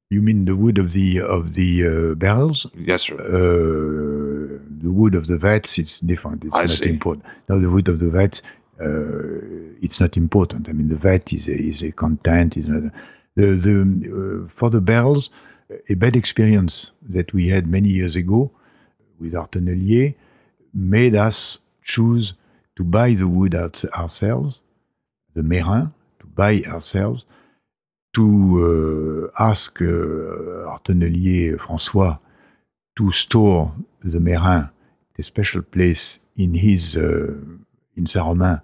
S3: You mean the wood of the of the uh, barrels?
S4: Yes, sir.
S3: Uh, the wood of the vats, it's different. It's
S4: I
S3: not
S4: see.
S3: important. Now the wood of the vats, uh, it's not important. I mean, the vat is a, is a content. Is not a, the the uh, for the barrels, a bad experience that we had many years ago with our tonnelier made us choose to buy the wood ourselves, the merrain, to buy ourselves, to uh, ask our tonnelier François to store the merrain at a special place in his uh, in Saint-Romain,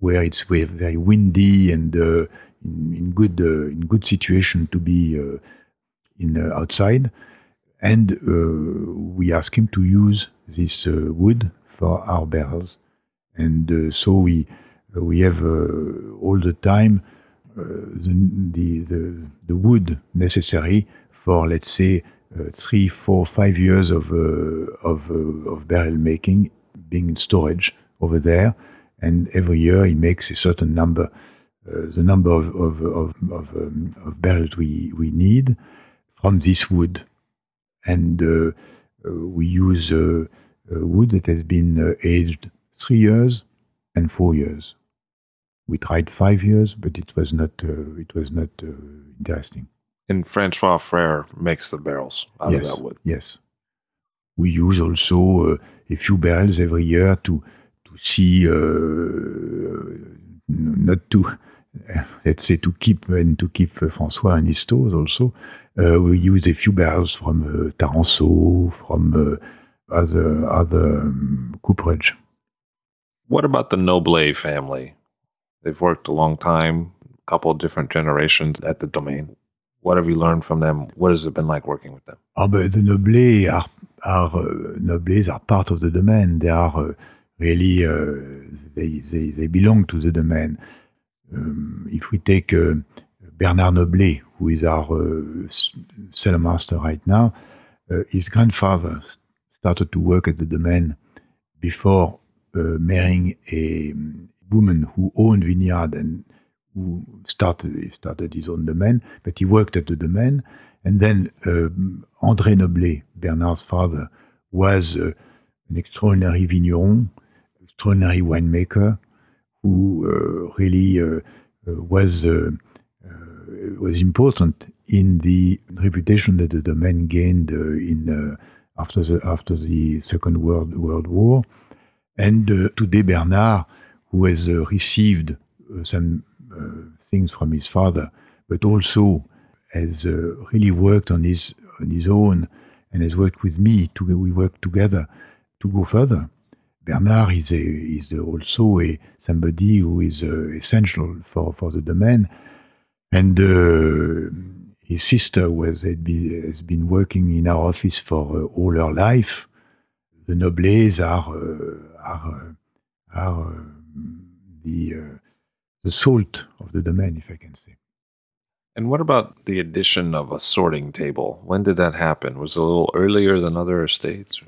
S3: where it's very windy and uh, in, in good uh, in good situation to be uh, in outside, and uh, we ask him to use this uh, wood for our barrels, and uh, so we we have all the time the, the the the wood necessary for let's say uh, three, four, five years of uh, of uh, of barrel making being in storage over there, and every year he makes a certain number, the number of of of, of, um, of barrels we we need from this wood, and we use wood that has been aged three years and four years. We tried five years, but it was not uh, it was not uh, interesting.
S4: And François Frères makes the barrels out
S3: yes,
S4: of that wood.
S3: Yes. We use also uh, a few barrels every year to to see uh, not to (laughs) let's say to keep and to keep uh, François and his stores also. Uh, we use a few barrels from uh, Taransaud, from uh, other other um, cooperage.
S4: What about the Noblet family? They've worked a long time, a couple of different generations at the domain. What have you learned from them? What has it been like working with them?
S3: Ah, but the Noblets are, are uh, Noblets are part of the domain. They are uh, really uh, they, they they belong to the domain. Um, if we take uh, Bernard Noblet, who is our uh, cellar master right now, uh, his grandfather started to work at the domain before marrying a woman who owned vineyard and who started started his own domain, but he worked at the domain. And then um, André Noblet, Bernard's father, was uh, an extraordinary vigneron, extraordinary winemaker, who uh, really uh, uh, was uh, uh, was important in the reputation that the domain gained uh, in uh, after the after the Second World World War. And uh, today, Bernard, who has uh, received uh, some uh, things from his father, but also has really worked on his on his own and has worked with me. To, we work together to go further. Bernard is a, is also a somebody who is uh, essential for, for the domain, and uh, his sister was been, has been working in our office for uh, all her life. The Noblets are are are the uh, the salt of the domain, if I can say.
S4: And what about the addition of a sorting table? When did that happen? Was it a little earlier than other estates?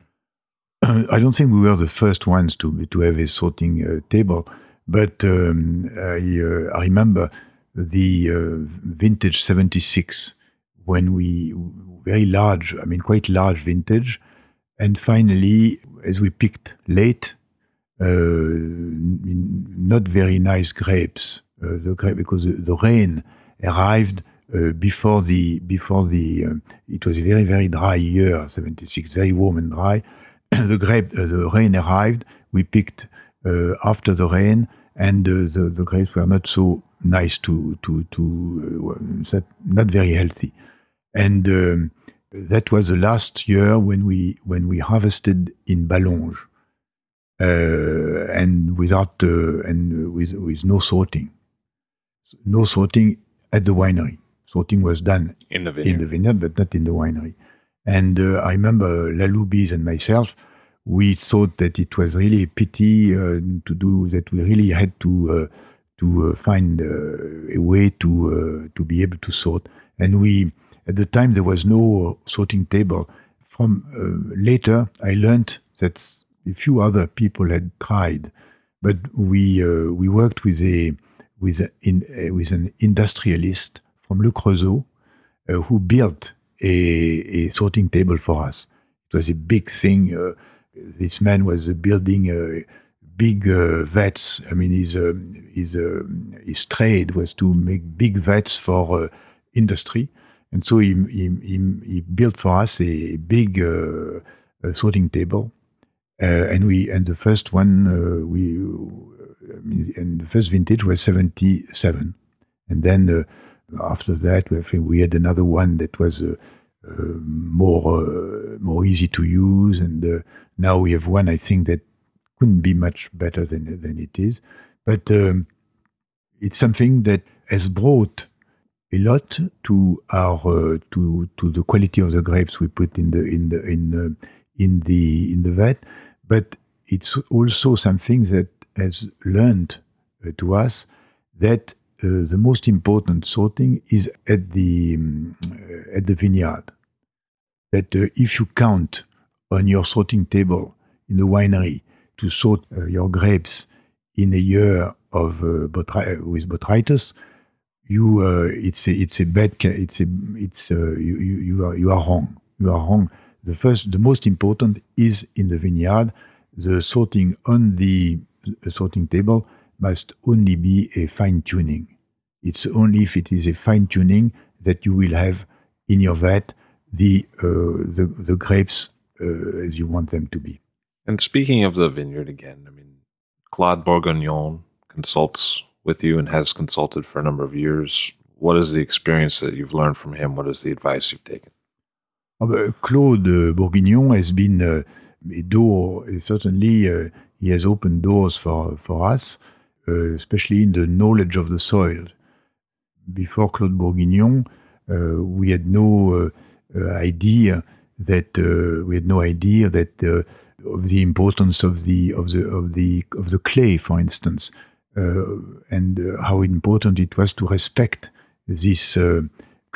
S3: Uh, I don't think we were the first ones to to have a sorting uh, table, but um, I, uh, I remember the uh, vintage '76 when we very large, I mean quite large vintage, and finally, as we picked late, not very nice grapes, uh, the grape because the, rain arrived uh, before the before the uh, it was a very very dry year '76, very warm and dry. (coughs) the grape uh, the rain arrived. We picked uh, after the rain, and uh, the the grapes were not so nice to to to uh, not very healthy, and um, that was the last year when we when we harvested in Ballonge, uh, and without uh, and with with no sorting, no sorting at the winery. Sorting was done
S4: In the vineyard.
S3: in the vineyard, but not in the winery. And uh, I remember Lalou Bize and myself, we thought that it was really a pity uh, to do that. We really had to uh, to uh, find uh, a way to uh, to be able to sort. And we, at the time, there was no sorting table. From uh, later, I learned that a few other people had tried, but we uh, we worked with a with a, in, uh, with an industrialist from Le Creusot uh, who built a, a sorting table for us. It was a big thing. Uh, this man was building uh, big uh, vats. I mean, his um, his um his trade was to make big vats for uh, industry, and so he, he he he built for us a big sorting table. Uh, and we and the first one uh, we I mean, and the first vintage was seventy seven, and then uh, after that we, we had another one that was uh, uh, more uh, more easy to use, and uh, now we have one I think that couldn't be much better than than it is, but um, it's something that has brought a lot to our uh, to to the quality of the grapes we put in the in the in the, in the in the vat, but it's also something that has learned uh, to us that uh, the most important sorting is at the um, uh, at the vineyard. That uh, if you count on your sorting table in the winery to sort uh, your grapes in a year of uh, botry- with botrytis, you it's a it's a bad it's a it's you, you you are you are wrong you are wrong. The first the most important is in the vineyard. The sorting on the sorting table must only be a fine tuning. It's only if it is a fine tuning that you will have in your vat the uh, the, the grapes uh, as you want them to be.
S4: And speaking of the vineyard again, I mean, Claude Bourguignon consults with you and has consulted for a number of years. What is the experience that you've learned from him? What is the advice you've taken?
S3: But Claude uh, Bourguignon has been uh, a door. Certainly, uh, he has opened doors for for us, uh, especially in the knowledge of the soil. Before Claude Bourguignon, uh, we had no idea that we had no idea that of the importance of the of the of the of the clay, for instance, uh, and uh, how important it was to respect this uh,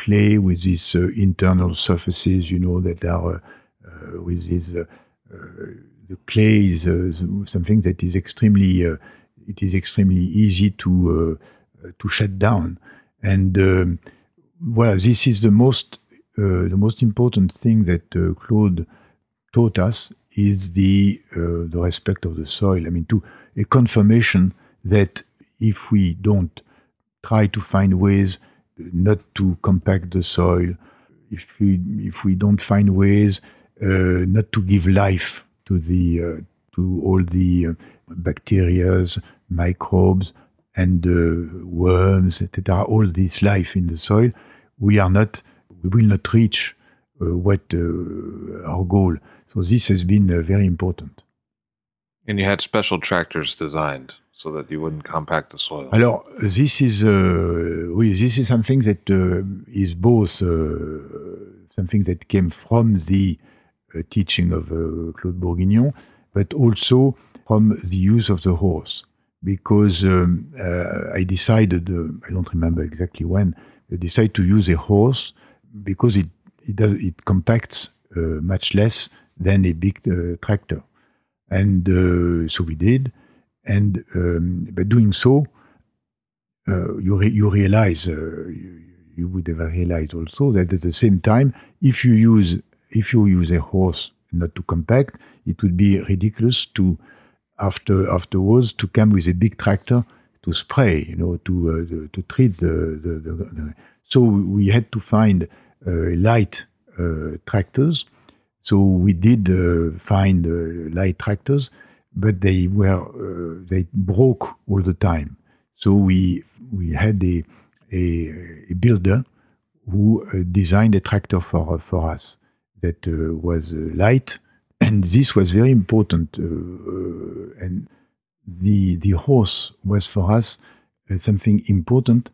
S3: clay with these uh, internal surfaces, you know, that are uh, uh, with these. The clay is something that is extremely. It is extremely easy to to shut down, and um, well, this is the most uh, the most important thing that uh, Claude taught us is the uh, the respect of the soil. I mean, to a confirmation that if we don't try to find ways not to compact the soil, if we if we don't find ways uh, not to give life to the uh, to all the uh, bacterias, microbes, and worms, etc. All this life in the soil, we are not we will not reach uh, what uh, our goal. So this has been uh, very important.
S4: And you had special tractors designed so that you wouldn't compact the soil.
S3: Alors, this is uh, oui, this is something that uh, is both uh, something that came from the uh, teaching of uh, Claude Bourguignon, but also from the use of the horse. Because um, uh, I decided, I don't remember exactly when, I decided to use a horse because it it does it compacts much less than a big tractor, and so we did. And um, by doing so, uh, you re- you realize uh, you, you would have realized also that at the same time, if you use if you use a horse not to compact, it would be ridiculous to after afterwards to come with a big tractor to spray, you know, to uh, the, to treat the, the, the, the so we had to find uh, light uh, tractors. So we did uh, find light tractors, but they were uh, they broke all the time. So we we had a a, a builder who uh, designed a tractor for for us that uh, was uh, light, (clears throat) and this was very important. Uh, and the the horse was for us something important,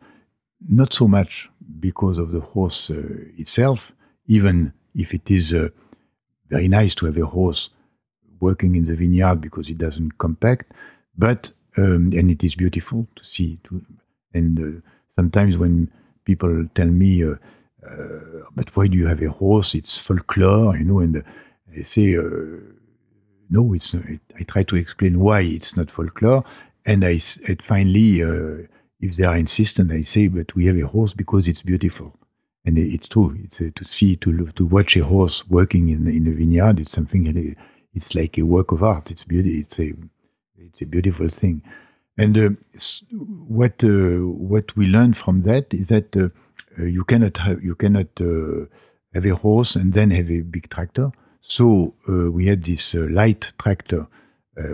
S3: not so much because of the horse itself, even if it is very nice to have a horse working in the vineyard because it doesn't compact, but um, and it is beautiful to see. To, and uh, sometimes when people tell me, uh, uh, "But why do you have a horse? It's folklore," you know, and I say, uh, "No, it's." I try to explain why it's not folklore, and I and finally, uh, if they are insistent, I say, "But we have a horse because it's beautiful." and it's true. It's uh, to see to to watch a horse working in in a vineyard. It's something. It's like a work of art. It's beauty. It's a it's a beautiful thing. And uh, what uh, what we learned from that is that uh, uh, you cannot have you cannot uh, have a horse and then have a big tractor. So we had this light tractor.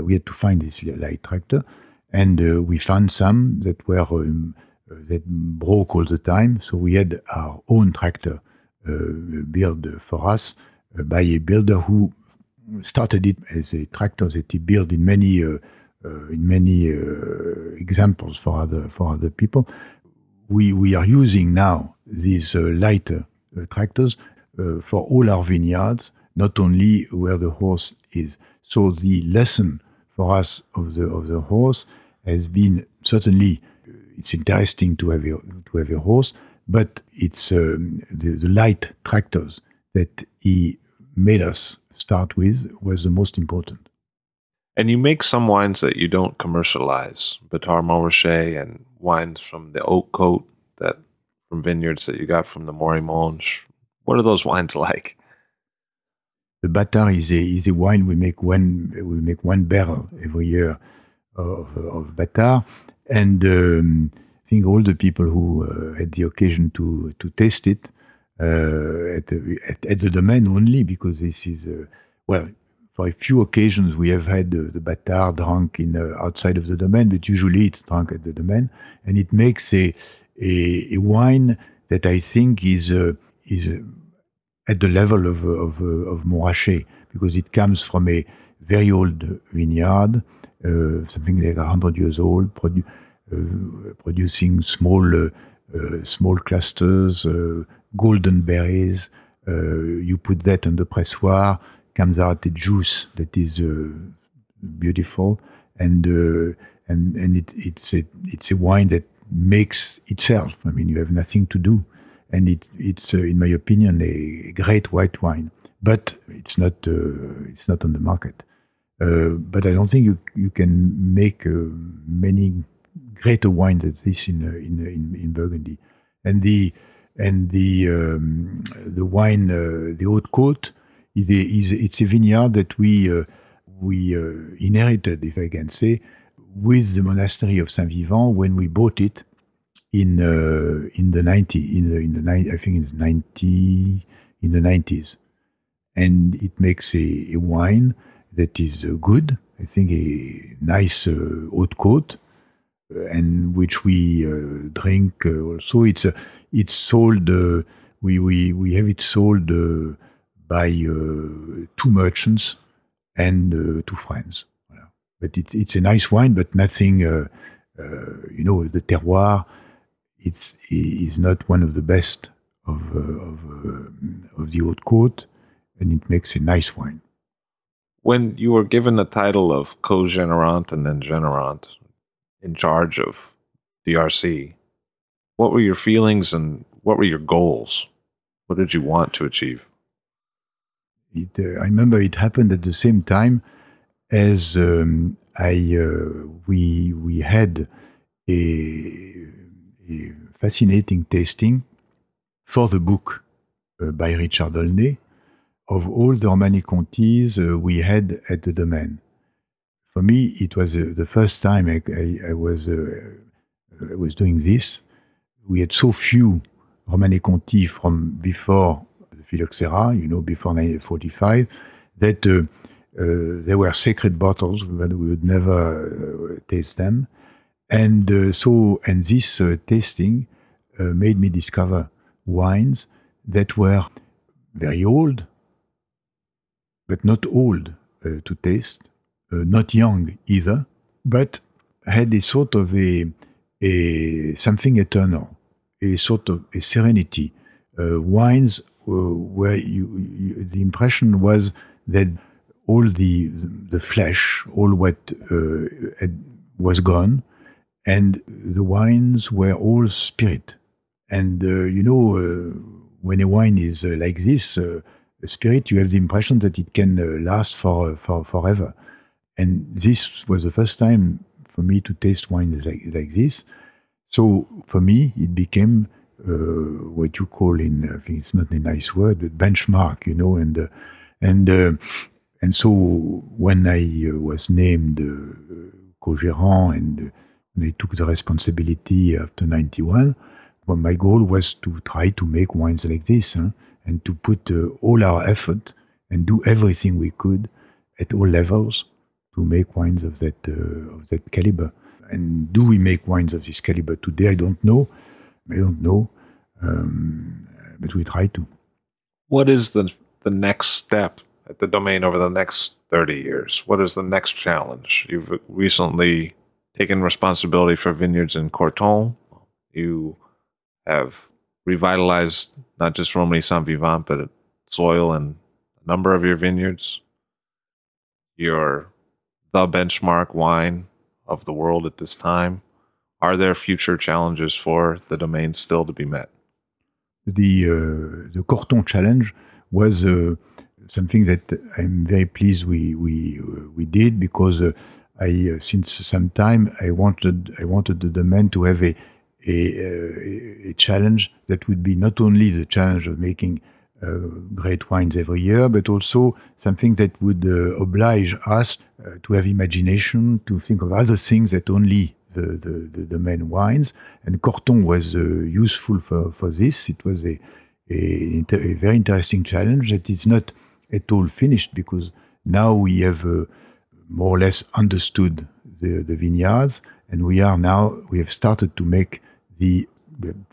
S3: we had to find this light tractor, and we found some that were um, that broke all the time. So we had our own tractor built for us by a builder who started it as a tractor that he built in many uh, uh, in many uh, examples for other for other people. We we are using now these lighter tractors for all our vineyards, not only where the horse is. So the lesson for us of the of the horse has been certainly it's interesting to have a, to have a horse, but it's um, the, the, light tractors that he made us start with was the most important.
S4: And you make some wines that you don't commercialize, Bâtard Montrachet and wines from the Haute Côte that from vineyards that you got from the Marey-Monge. What are those wines (laughs) like?
S3: The Bâtard is a, is a wine we make one we make one barrel every year of, of Bâtard, and um, I think all the people who uh, had the occasion to to taste it at, at, at, the domain only because this is, uh, well, for a few occasions we have had the, the Bâtard drunk in uh, outside of the domain, but usually it's drunk at the domain, and it makes a a, a wine that I think is uh, is at the level of of, of Montrachet because it comes from a very old vineyard, uh, something like hundred years old, produ- uh, producing small small clusters golden berries. Uh, you put that on the pressoir, comes out a juice that is uh, beautiful, and uh, and and it, it's a it's a wine that makes itself. I mean, you have nothing to do, and it it's in my opinion a great white wine, but it's not it's not on the market. Uh, but I don't think you you can make uh, many greater wines than this in, uh, in in in Burgundy. And the and the um, the wine, uh, the Haute Côte, is, a, is it's a vineyard that we uh, we uh, inherited, if I can say, with the monastery of Saint Vivant when we bought it in uh, in the ninety in the in the 90, I think it's ninety in the nineties, and it makes a, a wine that is uh, good. I think a nice uh, Haute Côte, and which we drink also. It's a it's sold. Uh, we we we have it sold uh, by uh, two merchants and two friends. But it's it's a nice wine, but nothing. you know, the terroir. It's is not one of the best of of of the haute côte, and it makes a nice wine.
S4: When you were given the title of co-gérant and then gérant, in charge of DRC, what were your feelings and what were your goals? What did you want to achieve?
S3: It, uh, I remember it happened at the same time as um, I uh, we we had a, a, fascinating tasting for the book uh, by Richard Olney of all the Romanée-Contis uh, we had at the domain. For me, it was uh, the first time I, I, I was uh, I was doing this we had so few Romanée-Conti from before the phylloxera, you know, before 1945, that uh, Uh, they were sacred bottles, but we would never uh, taste them. And uh, so, and this uh, tasting uh, made me discover wines that were very old, but not old to taste, not young either, but had a sort of a, a something eternal, a sort of a serenity. wines where you, you, the impression was that all the the flesh, all what uh, was gone, and the wines were all spirit. And uh, you know, uh, when a wine is uh, like this, uh, a spirit, you have the impression that it can uh, last for, for forever. And this was the first time for me to taste wine like like this. So for me, it became what you call in I think it's not a nice word, but benchmark, you know, and and and so when I uh, was named uh, co-gérant and uh, I took the responsibility after 91, well, my goal was to try to make wines like this huh? and to put uh, all our effort and do everything we could at all levels to make wines of that uh, of that caliber. And do we make wines of this caliber today? I don't know. I don't know, um, but we try to.
S4: What is the the next step at the domain over the next 30 years? What is the next challenge? You've recently taken responsibility for vineyards in Corton. You have revitalized not just Romanée Saint Vivant, but soil and a number of your vineyards. You're the benchmark wine of the world at this time. Are there future challenges for the domain still to be met?
S3: The uh, the Corton challenge was uh, something that I'm very pleased we we uh, we did because uh, I uh, since some time I wanted I wanted the domain to have a a, a challenge that would be not only the challenge of making uh, great wines every year, but also something that would uh, oblige us uh, to have imagination, to think of other things that only the, the, the, the main wines. And Corton was useful for, for this. It was a, a, a, very interesting challenge that is not at all finished because now we have uh, more or less understood the, the vineyards and we are now we have started to make the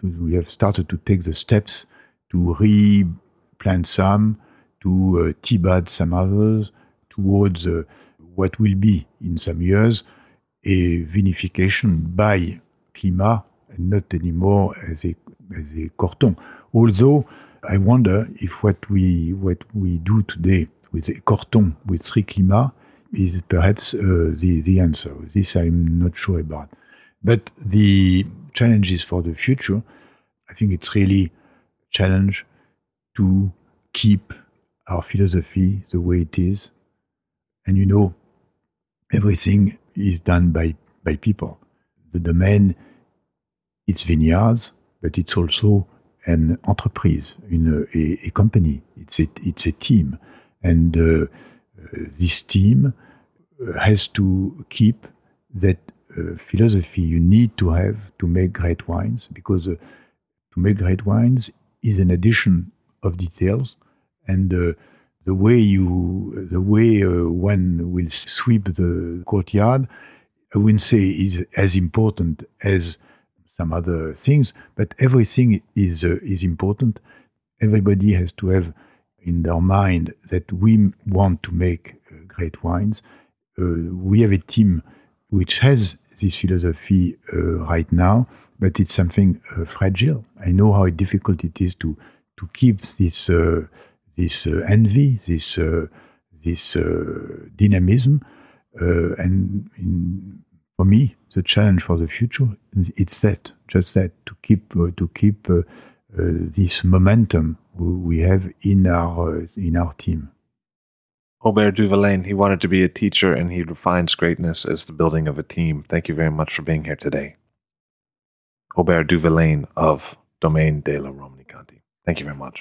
S3: we have started to take the steps to replant some to uh, some others towards uh, what will be in some years a vinification by climat and not anymore as a as a corton although I wonder if what we what we do today with a Corton with three climat is perhaps uh, the the answer. This I'm not sure about. But the challenges for the future, I think it's really challenge to keep our philosophy the way it is. And you know, everything is done by, by people. The domain, it's vineyards, but it's also an enterprise, une, a, a company. It's a, it's a team. And uh, this team has to keep that uh, philosophy you need to have to make great wines because uh, to make great wines is an addition of details and uh, the way you the way uh, one will sweep the courtyard i wouldn't say is as important as some other things, but everything is uh, is important. Everybody has to have in their mind that we want to make uh, great wines. Uh, we have a team which has this philosophy uh, right now, but it's something uh, fragile. I know how difficult it is to to keep this this envy, this this dynamism, and in, for me, the challenge for the future it's that just that to keep uh, to keep uh, uh, this momentum we have in our uh, in our team.
S4: Aubert de Villaine, he wanted to be a teacher and he defines greatness as the building of a team. Thank you very much for being here today. Aubert de Villaine of Domaine de la Romanée-Conti. Thank you very much.